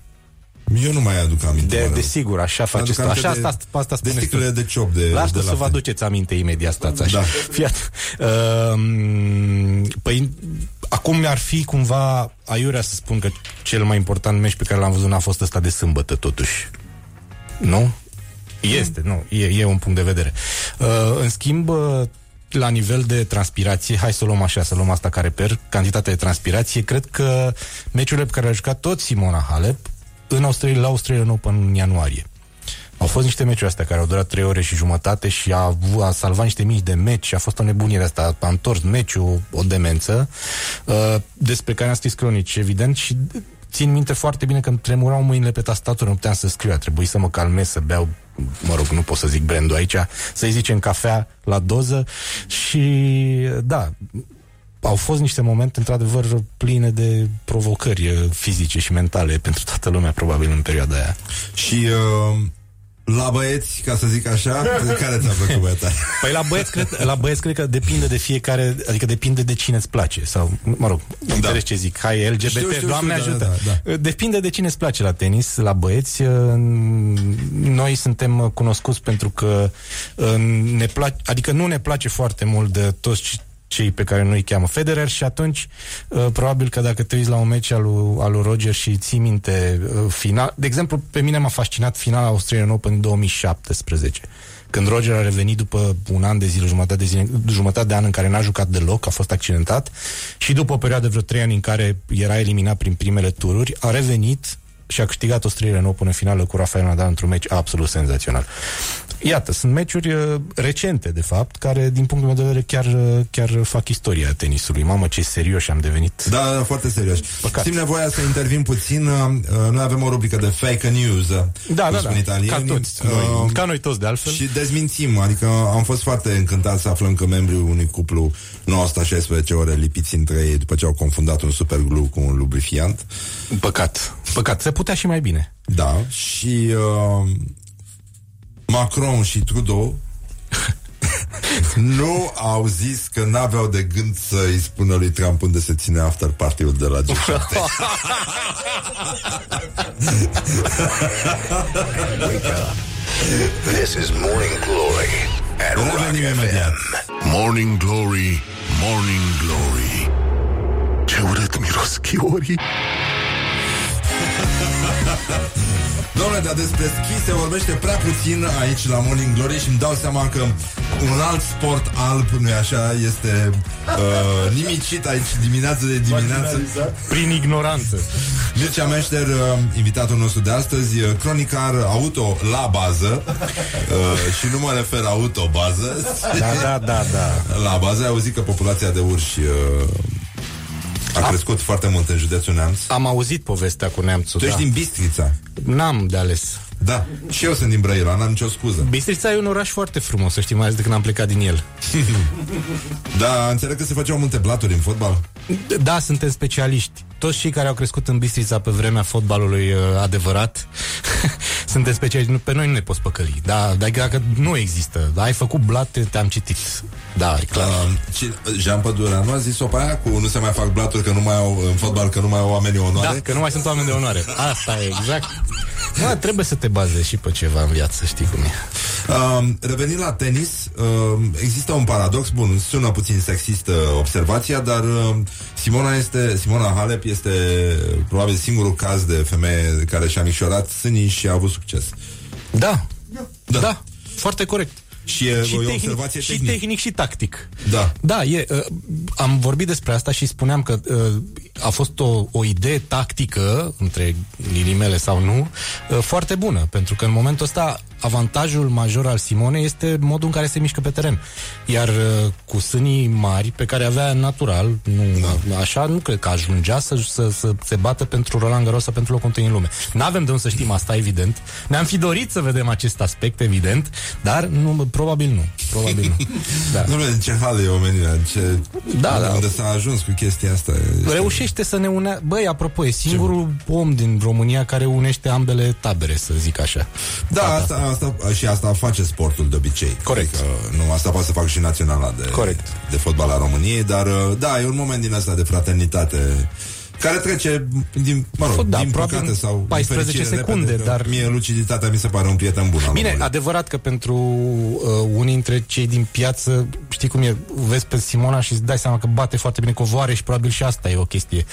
Eu nu mai aduc aminte. De, mă de rog. sigur, așa Aduc faceți. aminte Așa, de- asta, asta de spuneți sticlele tu. de ciop de- Las de că la să vă fel. aduceți aminte imediat, stați așa. Da. Fiat. Uh, păi, acum mi-ar fi cumva aiurea să spun că cel mai important meci pe care l-am văzut n-a fost ăsta de sâmbătă, totuși. Nu? Este, nu, e, e un punct de vedere. Uh, în schimb, uh, la nivel de transpirație, hai să o luăm așa, să luăm asta ca reper, cantitatea de transpirație, cred că meciurile pe care le-a jucat tot Simona Halep în Australia, la Australian Open în ianuarie. Au fost niște meciuri astea care au durat 3 ore și jumătate și a, avu- a salvat niște mici de meci, a fost o nebunie de asta, a întors meciul, o demență, uh, despre care am scris cronici, evident, și țin minte foarte bine că îmi tremurau mâinile pe tastatură, nu puteam să scriu, a trebuit să mă calmez, să beau, mă rog, nu pot să zic brandul aici, să-i zicem cafea la doză. Și, da, au fost niște momente, într-adevăr, pline de provocări eh, fizice și mentale pentru toată lumea, probabil, în perioada aia. Și uh, la băieți, ca să zic așa, care ți-a plăcut băieta? Păi la băieți, cred, la băieți cred că depinde de fiecare, adică depinde de cine îți place. Sau, mă rog, da. înțelegi ce zic. Hai, LGBT, Știu, știu, Doamne știu, da, ajută. da, da. Depinde de cine îți place la tenis, la băieți. Uh, Noi suntem cunoscuți pentru că uh, ne place, adică nu ne place foarte mult de toți cei pe care noi îi cheamă Federer și atunci uh, probabil că dacă te uiți la un meci al lui, al lui Roger și ții minte uh, final, de exemplu, pe mine m-a fascinat finala Australian Open în 2017 când Roger a revenit după un an de zile, jumătate de, zile, jumătate de an în care n-a jucat deloc, a fost accidentat și după o perioadă de vreo trei ani în care era eliminat prin primele tururi, a revenit și a câștigat Australian Open în finală cu Rafael Nadal într-un meci absolut senzațional. Iată, sunt meciuri uh, recente, de fapt, care, din punctul meu de vedere, chiar, uh, chiar fac istoria tenisului. Mamă, ce serios am devenit. Da, da, foarte serios. Păcat. Simt nevoia să intervin puțin. uh, uh, Noi avem o rubrică de fake news. uh, Da, cum da, spun da. italienii. Ca toți Uh, noi. Ca noi toți, de altfel. Și dezmințim, adică am fost foarte încântat să aflăm că membrii unui cuplu nu au stat 16 ore lipiți între ei după ce au confundat un superglue cu un lubrifiant. Păcat. Păcat. Se putea și mai bine. Da, și uh, Macron și Trudeau nu au zis că n-aveau de gând să îi spună lui Trump unde se ține after party-ul de la G7. This is Morning Glory at Rock Revenim imediat. Morning Glory, Morning Glory Ce urât miros chiorii Domnule, dar despre schi se vorbește prea puțin aici la Morning Glory și îmi dau seama că un alt sport alb, nu așa, este uh, nimicit aici dimineață de dimineață. Prin ignoranță. Mircea Meșter, uh, invitatul nostru de astăzi, uh, cronicar auto la bază uh, și nu mă refer auto bază. Da, da, da, da. La bază ai auzit că populația de urși uh, a crescut foarte mult în județul Neamț. Am auzit povestea cu neamțul. Tu ești da. din Bistrița. N-am de ales. Da, și eu sunt din Brăila, n-am nicio scuză. Bistrița e un oraș foarte frumos, să știi, mai ales de când am plecat din el. Da, înțeleg că se făceau multe blaturi în fotbal. Da, suntem specialiști. Toți cei care au crescut în Bistrița pe vremea fotbalului uh, adevărat suntem specialiști. Nu, pe noi nu ne poți păcăli. Da, dar dacă nu există, da, ai făcut blate, te-am citit. Da, e clar. Uh, și Jean Pădureanu a zis-o pe aia cu nu se mai fac blaturi că nu mai au, în fotbal că nu mai au oamenii onoare. Da, că nu mai sunt oameni de onoare. Asta e exact. Da, trebuie să te bazezi și pe ceva în viață, știi cum e. Uh, revenind la tenis, uh, există un paradox, bun, sună puțin sexistă observația, dar uh, Simona este, Simona Halep este uh, probabil singurul caz de femeie care și-a mișorat sânii și a avut succes. Da, da, da foarte corect. Și e și o tehnic, observație și tehnică. tehnic și tactic. Da. Da, e, uh, am vorbit despre asta și spuneam că uh, a fost o, o idee tactică, între ghilimele sau nu, uh, foarte bună, pentru că în momentul ăsta avantajul major al Simone este modul în care se mișcă pe teren. Iar uh, cu sânii mari, pe care avea natural, nu, da. așa, nu cred că ajungea să, să, să se bată pentru Roland Garros sau pentru locul întâi în lume. N-avem de unde să știm asta, evident. Ne-am fi dorit să vedem acest aspect, evident, dar nu, probabil nu. Probabil nu. Da. Dom'le, în ce hal e omenirea? În ce... Da, da. Unde s-a ajuns cu chestia asta? Este... Reușește să ne unea... Băi, apropo, e singurul ce? om din România care unește ambele tabere, să zic așa. Da, asta, asta, și asta face sportul de obicei. Corect. Adică, nu, asta poate să fac și naționala de, Corect. de fotbal a României, dar da, e un moment din asta de fraternitate care trece din, mă rog, da, din păcate sau 14 secunde, repede, dar mie luciditatea mi se pare un prieten bun. Bine, adevărat că pentru uh, unii dintre cei din piață, știi cum e, vezi pe Simona și îți dai seama că bate foarte bine covoare și probabil și asta e o chestie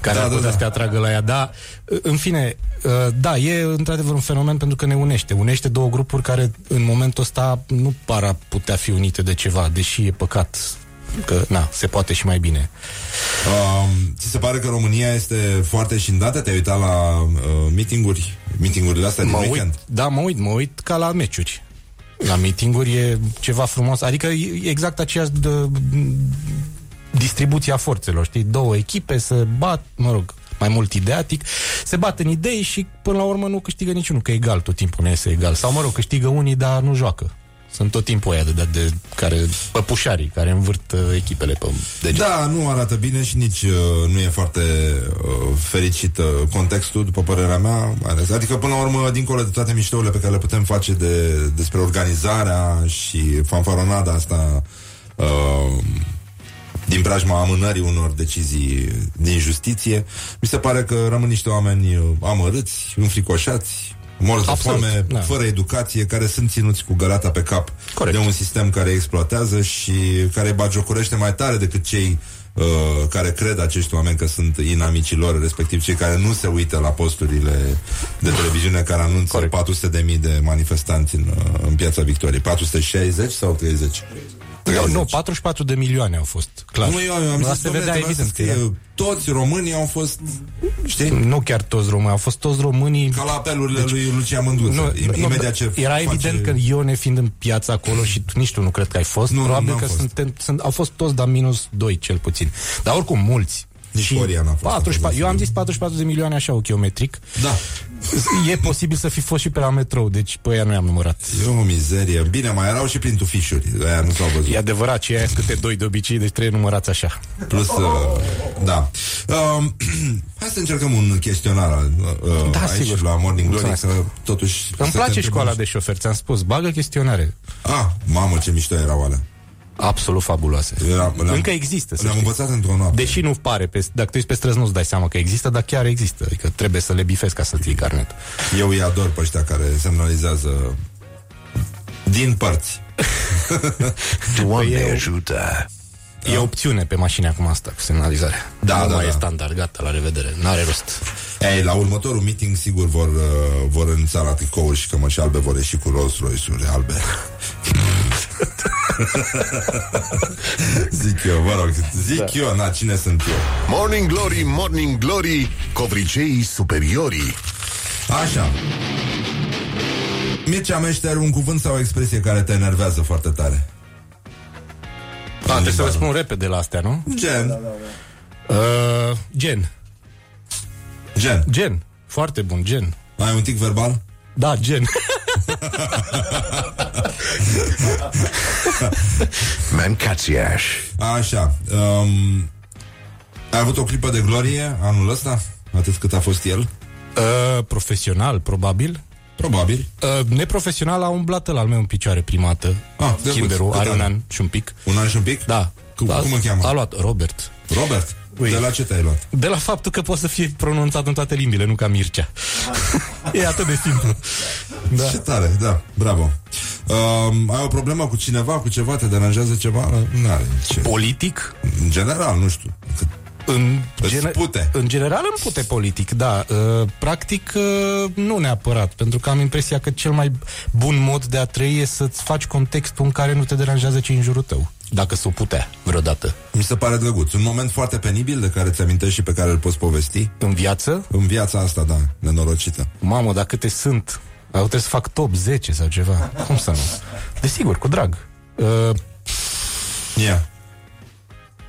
care Da, ar da, putea da. să te atragă la ea. Da, uh, în fine, uh, da, e într-adevăr un fenomen pentru că ne unește. Unește două grupuri care în momentul ăsta nu par a putea fi unite de ceva, deși e păcat că, na, se poate și mai bine. Um, ți se pare că România este foarte șindată? Te-ai uitat la uh, meetinguri? Meetingurile astea din Mă uit, weekend? da, mă uit, mă uit ca la meciuri. La meetinguri e ceva frumos, adică e exact aceeași de, distribuția forțelor, știi? Două echipe se bat, mă rog, mai mult ideatic, se bat în idei și până la urmă nu câștigă niciunul, că e egal, tot timpul nu este egal. Sau mă rog, câștigă unii, dar nu joacă. Sunt tot timpul aia de, de, de care, păpușarii care învârt uh, echipele pe deget. Da, nu arată bine și nici uh, nu e foarte uh, fericit uh, contextul, după părerea mea. mai ales. Adică, până la urmă, dincolo de toate miștourile pe care le putem face de, despre organizarea și fanfaronada asta uh, din preajma amânării unor decizii din justiție, mi se pare că rămân niște oameni uh, amărâți, înfricoșați, morți de Absolut, foame, da. fără educație, care sunt ținuți cu gălata pe cap Corect. de un sistem care exploatează și care bagiocorește mai tare decât cei uh, care cred acești oameni că sunt inamicii lor, respectiv cei care nu se uită la posturile de televiziune care anunță 400.000 de manifestanți în, uh, în piața Victoriei. 460 sau 30? Nu, nu, 44 de milioane au fost, clar. Nu, eu, eu am Dar zis, se domnule, vedea trebuia evident să că scrie, era- toți românii au fost, știi? Nu chiar toți români, au fost toți românii... Ca la apelurile lui Lucia Mândruță. Nu, Im- nu, imediat ce era face- evident că eu ne fiind în piața acolo și tu, nici tu nu cred că ai fost, Nu, nu, probabil n-am că fost. suntem, sunt, au fost toți, dar minus 2 cel puțin. Dar oricum, mulți. Nici Florian a fost, a fost 44, eu am zis 44 de milioane așa ochiometric. Da. E posibil să fi fost și pe la metrou, deci pe aia nu i-am numărat. E o mizerie. Bine, mai erau și prin tufișuri. Aia nu s-au văzut. E adevărat, și aia sunt câte doi de obicei, deci trebuie numărați așa. Plus, uh, da. Uh, hai să încercăm un chestionar uh, Da, aici sigur. la Morning Glory, Mulțumesc. să totuși... Îmi să place te școala întrebăm. de șofer, ți-am spus, bagă chestionare. Ah, mamă, ce mișto erau alea. Absolut fabuloase. Era, le-am- Încă există, să Le-am știi. învățat într-o noapte. Deși nu pare, pe, dacă te uiți pe străzi nu-ți dai seama că există, dar chiar există. Adică trebuie să le bifezi ca să-ți iei carnet. Eu îi ador pe ăștia care semnalizează din părți. Doamne eu- ajută! E opțiune pe mașini acum asta cu semnalizarea. Da, nu da, mai da. e standard, gata, la revedere. N-are rost. Ei, la următorul meeting sigur vor, uh, vor renunța la tricouri și cămăși albe, vor ieși cu Rolls Royce-uri albe. zic eu, vă rog, zic da. eu, na, cine sunt eu? Morning Glory, Morning Glory, covriceii superiorii. Așa. Mircea Meșter, un cuvânt sau o expresie care te enervează foarte tare. A, trebuie să răspund repede la astea, nu? Gen. Uh, gen. Gen. Gen. Foarte bun, gen. Ai un tic verbal? Da, gen. Mancațiaș. Așa. Um, ai avut o clipă de glorie anul ăsta? Atât cât a fost el? Uh, profesional, probabil. Probabil. Uh, neprofesional a umblat la al meu în picioare primată. Ah, de Kinderul cât are un ani? an și un pic. Un an și un pic? Da. Cum, Da, cum îl cheamă? A luat Robert. Robert? Ui. De la ce te-ai luat? De la faptul că poate să fie pronunțat în toate limbile, nu ca Mircea. e atât de simplu. Da. Ce tare, da, bravo. Um, ai o problemă cu cineva, cu ceva, te deranjează ceva? Nu are ce. Politic? În general, nu știu. Cât În, Îți pute. în general în pute politic, da. Uh, practic, uh, nu neapărat, pentru că am impresia că cel mai bun mod de a trăi e să-ți faci contextul în care nu te deranjează cei în jurul tău. Dacă s-o putea vreodată. Mi se pare drăguț. Un moment foarte penibil de care ți-amintești și pe care îl poți povesti. În viață? În viața asta, da, nenorocită. Mamă, dar câte sunt? Au trebuie să fac top 10 sau ceva. Cum să nu? Desigur, cu drag. Uh, yeah.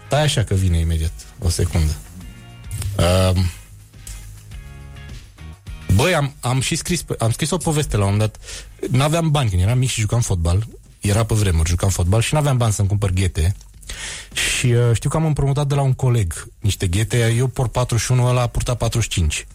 Stai așa că vine imediat. O secundă. Uh, băi, am, am și scris, am scris o poveste la un moment dat. N-aveam bani când eram mic și jucam fotbal. Era pe vremuri, jucam fotbal și n-aveam bani să-mi cumpăr ghete. Și uh, știu că am împrumutat de la un coleg niște ghete, eu por 41, ăla a purtat 45.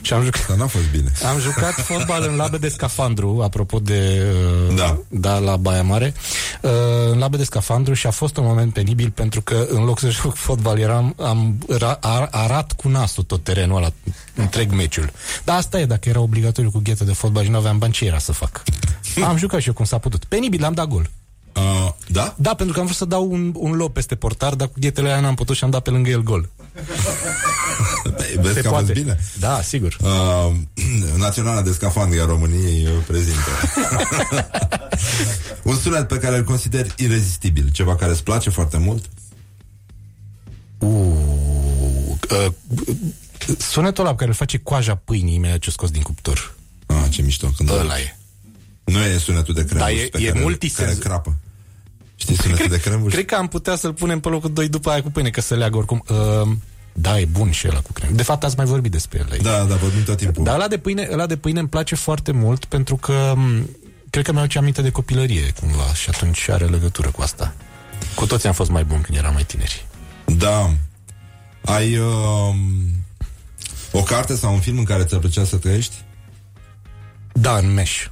Și am jucat... Dar n-a fost bine. Am jucat fotbal în labe de scafandru, apropo de... Uh, da. Da, la Baia Mare. Uh, în labe de scafandru și a fost un moment penibil pentru că în loc să joc fotbal eram, am ra, ar, arat cu nasul tot terenul ăla, întreg meciul. Dar asta e, dacă era obligatoriu cu ghete de fotbal și nu aveam bani, ce era să fac? am jucat și eu cum s-a putut. Penibil, am dat gol. Uh, da? Da, pentru că am vrut să dau un, un lob peste portar, dar cu ghetele aia n-am putut și am dat pe lângă el gol. Vezi Se că a poate. fost bine? Da, sigur. Uh, Naționala de scafandri a României uh, prezintă. Un sunet pe care îl consider irezistibil. Ceva care îți place foarte mult? Uh, uh, sunetul ăla pe care îl face coaja pâinii imediat ce o scos din cuptor. Ah, ce mișto. Când Ăla e. Nu e sunetul de crembuș Da, e- pe e care, multisens. care crapă. Știi sunetul de crembuș? Cred că am putea să-l punem pe locul 2 după aia cu pâine, că să leagă oricum. Uh, da, e bun și ăla cu cremă. De fapt, ați mai vorbit despre el. aici. Da, da, vorbim tot timpul. Dar ăla de pâine, ăla de pâine îmi place foarte mult pentru că m, cred că mi-au ce aminte de copilărie cumva și atunci are legătură cu asta. Cu toți am fost mai buni când eram mai tineri. Da. Ai uh, o carte sau un film în care ți-ar plăcea să trăiești? Da, în meș.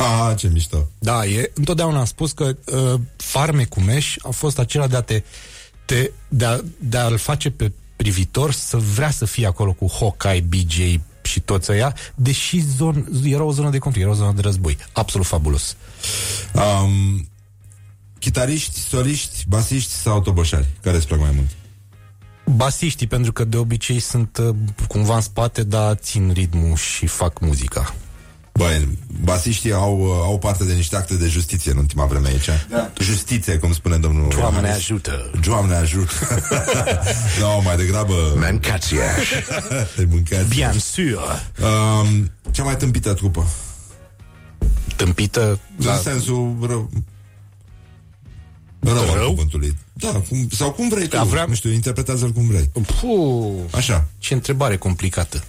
Ah, ce mișto. Da, e, întotdeauna am spus că uh, farme cu meș a fost acela de a te, te de, a, de a-l face pe privitor să vrea să fie acolo cu Hawkeye, BJ și toți ăia, deși zon, era o zonă de conflict, era o zonă de război. Absolut fabulos. Um, chitariști, soliști, basiști sau toboșari? Care îți plac mai mult? Basiștii, pentru că de obicei sunt uh, cumva în spate, dar țin ritmul și fac muzica. Băi, basiștii au, uh, au parte de niște acte de justiție în ultima vreme aici. Da. Justiție, cum spune domnul Doamne Iohannis. ajută! Doamne ajută! no, mai degrabă... Mancațiaș. Te mâncați. Bien sûr! Um, cea mai tâmpită trupă. Tâmpită... Da. În sensul rău. Rău, rău? al cuvântului. Da, cum, sau cum vrei tu. Da, vreau- Nu știu, interpretează-l cum vrei. Puh, Așa. ce întrebare complicată.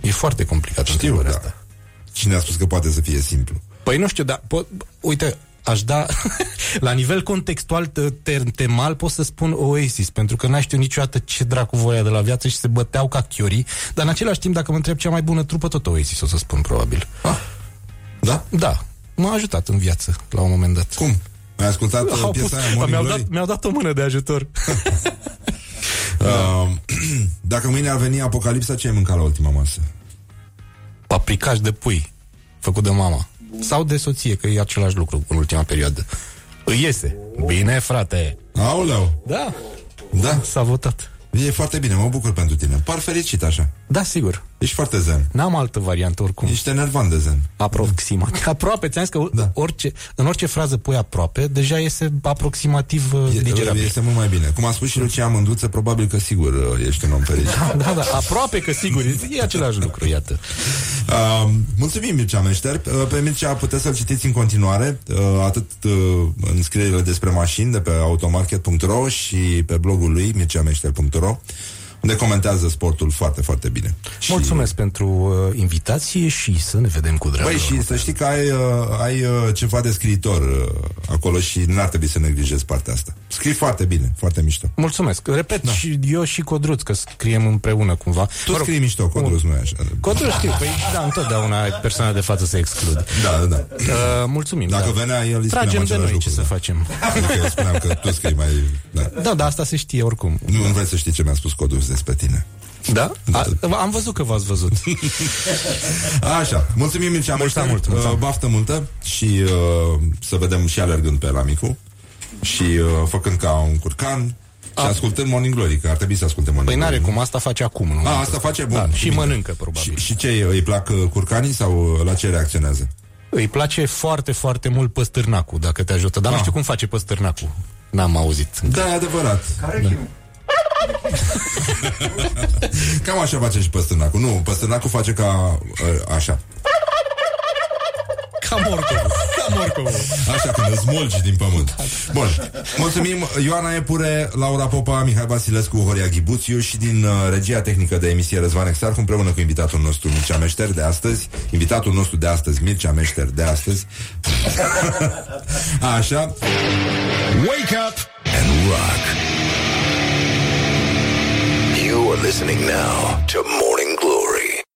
E foarte complicată Știu, întrebarea da. asta. Cine a spus că poate să fie simplu? Păi nu știu, dar po- uite, aș da la nivel contextual te- te- temal pot să spun Oasis, pentru că n-aș știu niciodată ce dracu voia de la viață și se băteau ca chiorii, dar în același timp dacă mă întreb cea mai bună trupă, tot Oasis o să spun probabil. Ah. Da? Da, m-a ajutat în viață la un moment dat. Cum? Ai ascultat uh, Au piesa pus- aia Morning mi-au, Glory? dat, mi-au dat o mână de ajutor. Uh, dacă mâine ar veni apocalipsa, ce ai mâncat la ultima masă? Paprikaș de pui, făcut de mama. Sau de soție, că e același lucru în ultima perioadă. Îi iese. Bine, frate. Aoleu! Da, Da, s-a votat. e foarte bine, mă bucur pentru tine. Par fericit așa. Da, sigur. Ești foarte zen. N-am altă variantă oricum. Ești enervant de zen. Aproximativ. Aproape, ți-am zis că Da. orice, în orice frază pui aproape, deja iese aproximativ uh, E, digerabil. este mult mai bine. Cum a spus și Lucia Mândruță, probabil că sigur uh, ești un om fericit. Da, da, aproape că sigur, e același lucru, iată. Uh, mulțumim, Mircea Meșter. Uh, pe Mircea puteți să-l citiți în continuare, uh, atât uh, în scrierile despre mașini de pe automarket.ro și pe blogul lui, mirceameșter.ro, unde comentează sportul foarte, foarte bine. Și- Mulțumesc pentru uh, invitație și să ne vedem cu drag. Băi, și să știi că ai, uh, ai uh, ceva de scriitor uh, acolo și n-ar trebui să neglijezi partea asta. Scrii foarte bine, foarte mișto. Mulțumesc. Repet, da. și eu și Codruț, că scriem împreună cumva. Tu scrii mișto, Codrus, nu e așa. Codruț știu, păi da, întotdeauna ai persoana de față să exclud. Da, da, da. Uh, mulțumim. Dacă da. venea el, îi spuneam Tragem de același noi ce lucru, să da. facem. Adică eu spuneam că tu scrii mai... Da. Da, da, asta se știe oricum. Nu, nu vrei să știi ce mi-a spus Codrus despre tine. Da? A, am văzut că v-ați văzut. Așa, mulțumim Mircea Mulțumesc Meșter, mult, mulțumesc. uh, baftă multă și uh, să vedem și alergând pe la micu și uh, făcând ca un curcan și ascultând Morning Glory, că ar trebui să asculte Morning Păi n-are Glory. cum, asta face acum. Nu? A, asta face bun. Da, și bine. mănâncă, probabil. Și, și ce, îi plac uh, curcanii sau uh, la ce reacționează? Îi place foarte, foarte mult păstârnacul, dacă te ajută. Dar Ah. nu știu cum face păstârnacul. N-am auzit. Da, e adevărat. Care da. chiu? Cam așa face și păstârnacul. Nu, păstârnacul face ca uh, așa. Ca morcovul. Ca morcovul. Așa, când îl smulgi din pământ. Bun. Mulțumim, Ioana Epure, Laura Popa, Mihai Vasilescu, Horia Ghibuțiu și din uh, regia tehnică de emisie Răzvan Exarcu, împreună cu invitatul nostru Mircea Meșter de astăzi. Invitatul nostru de astăzi, Mircea Meșter de astăzi. Așa. Wake up and rock. You are listening now to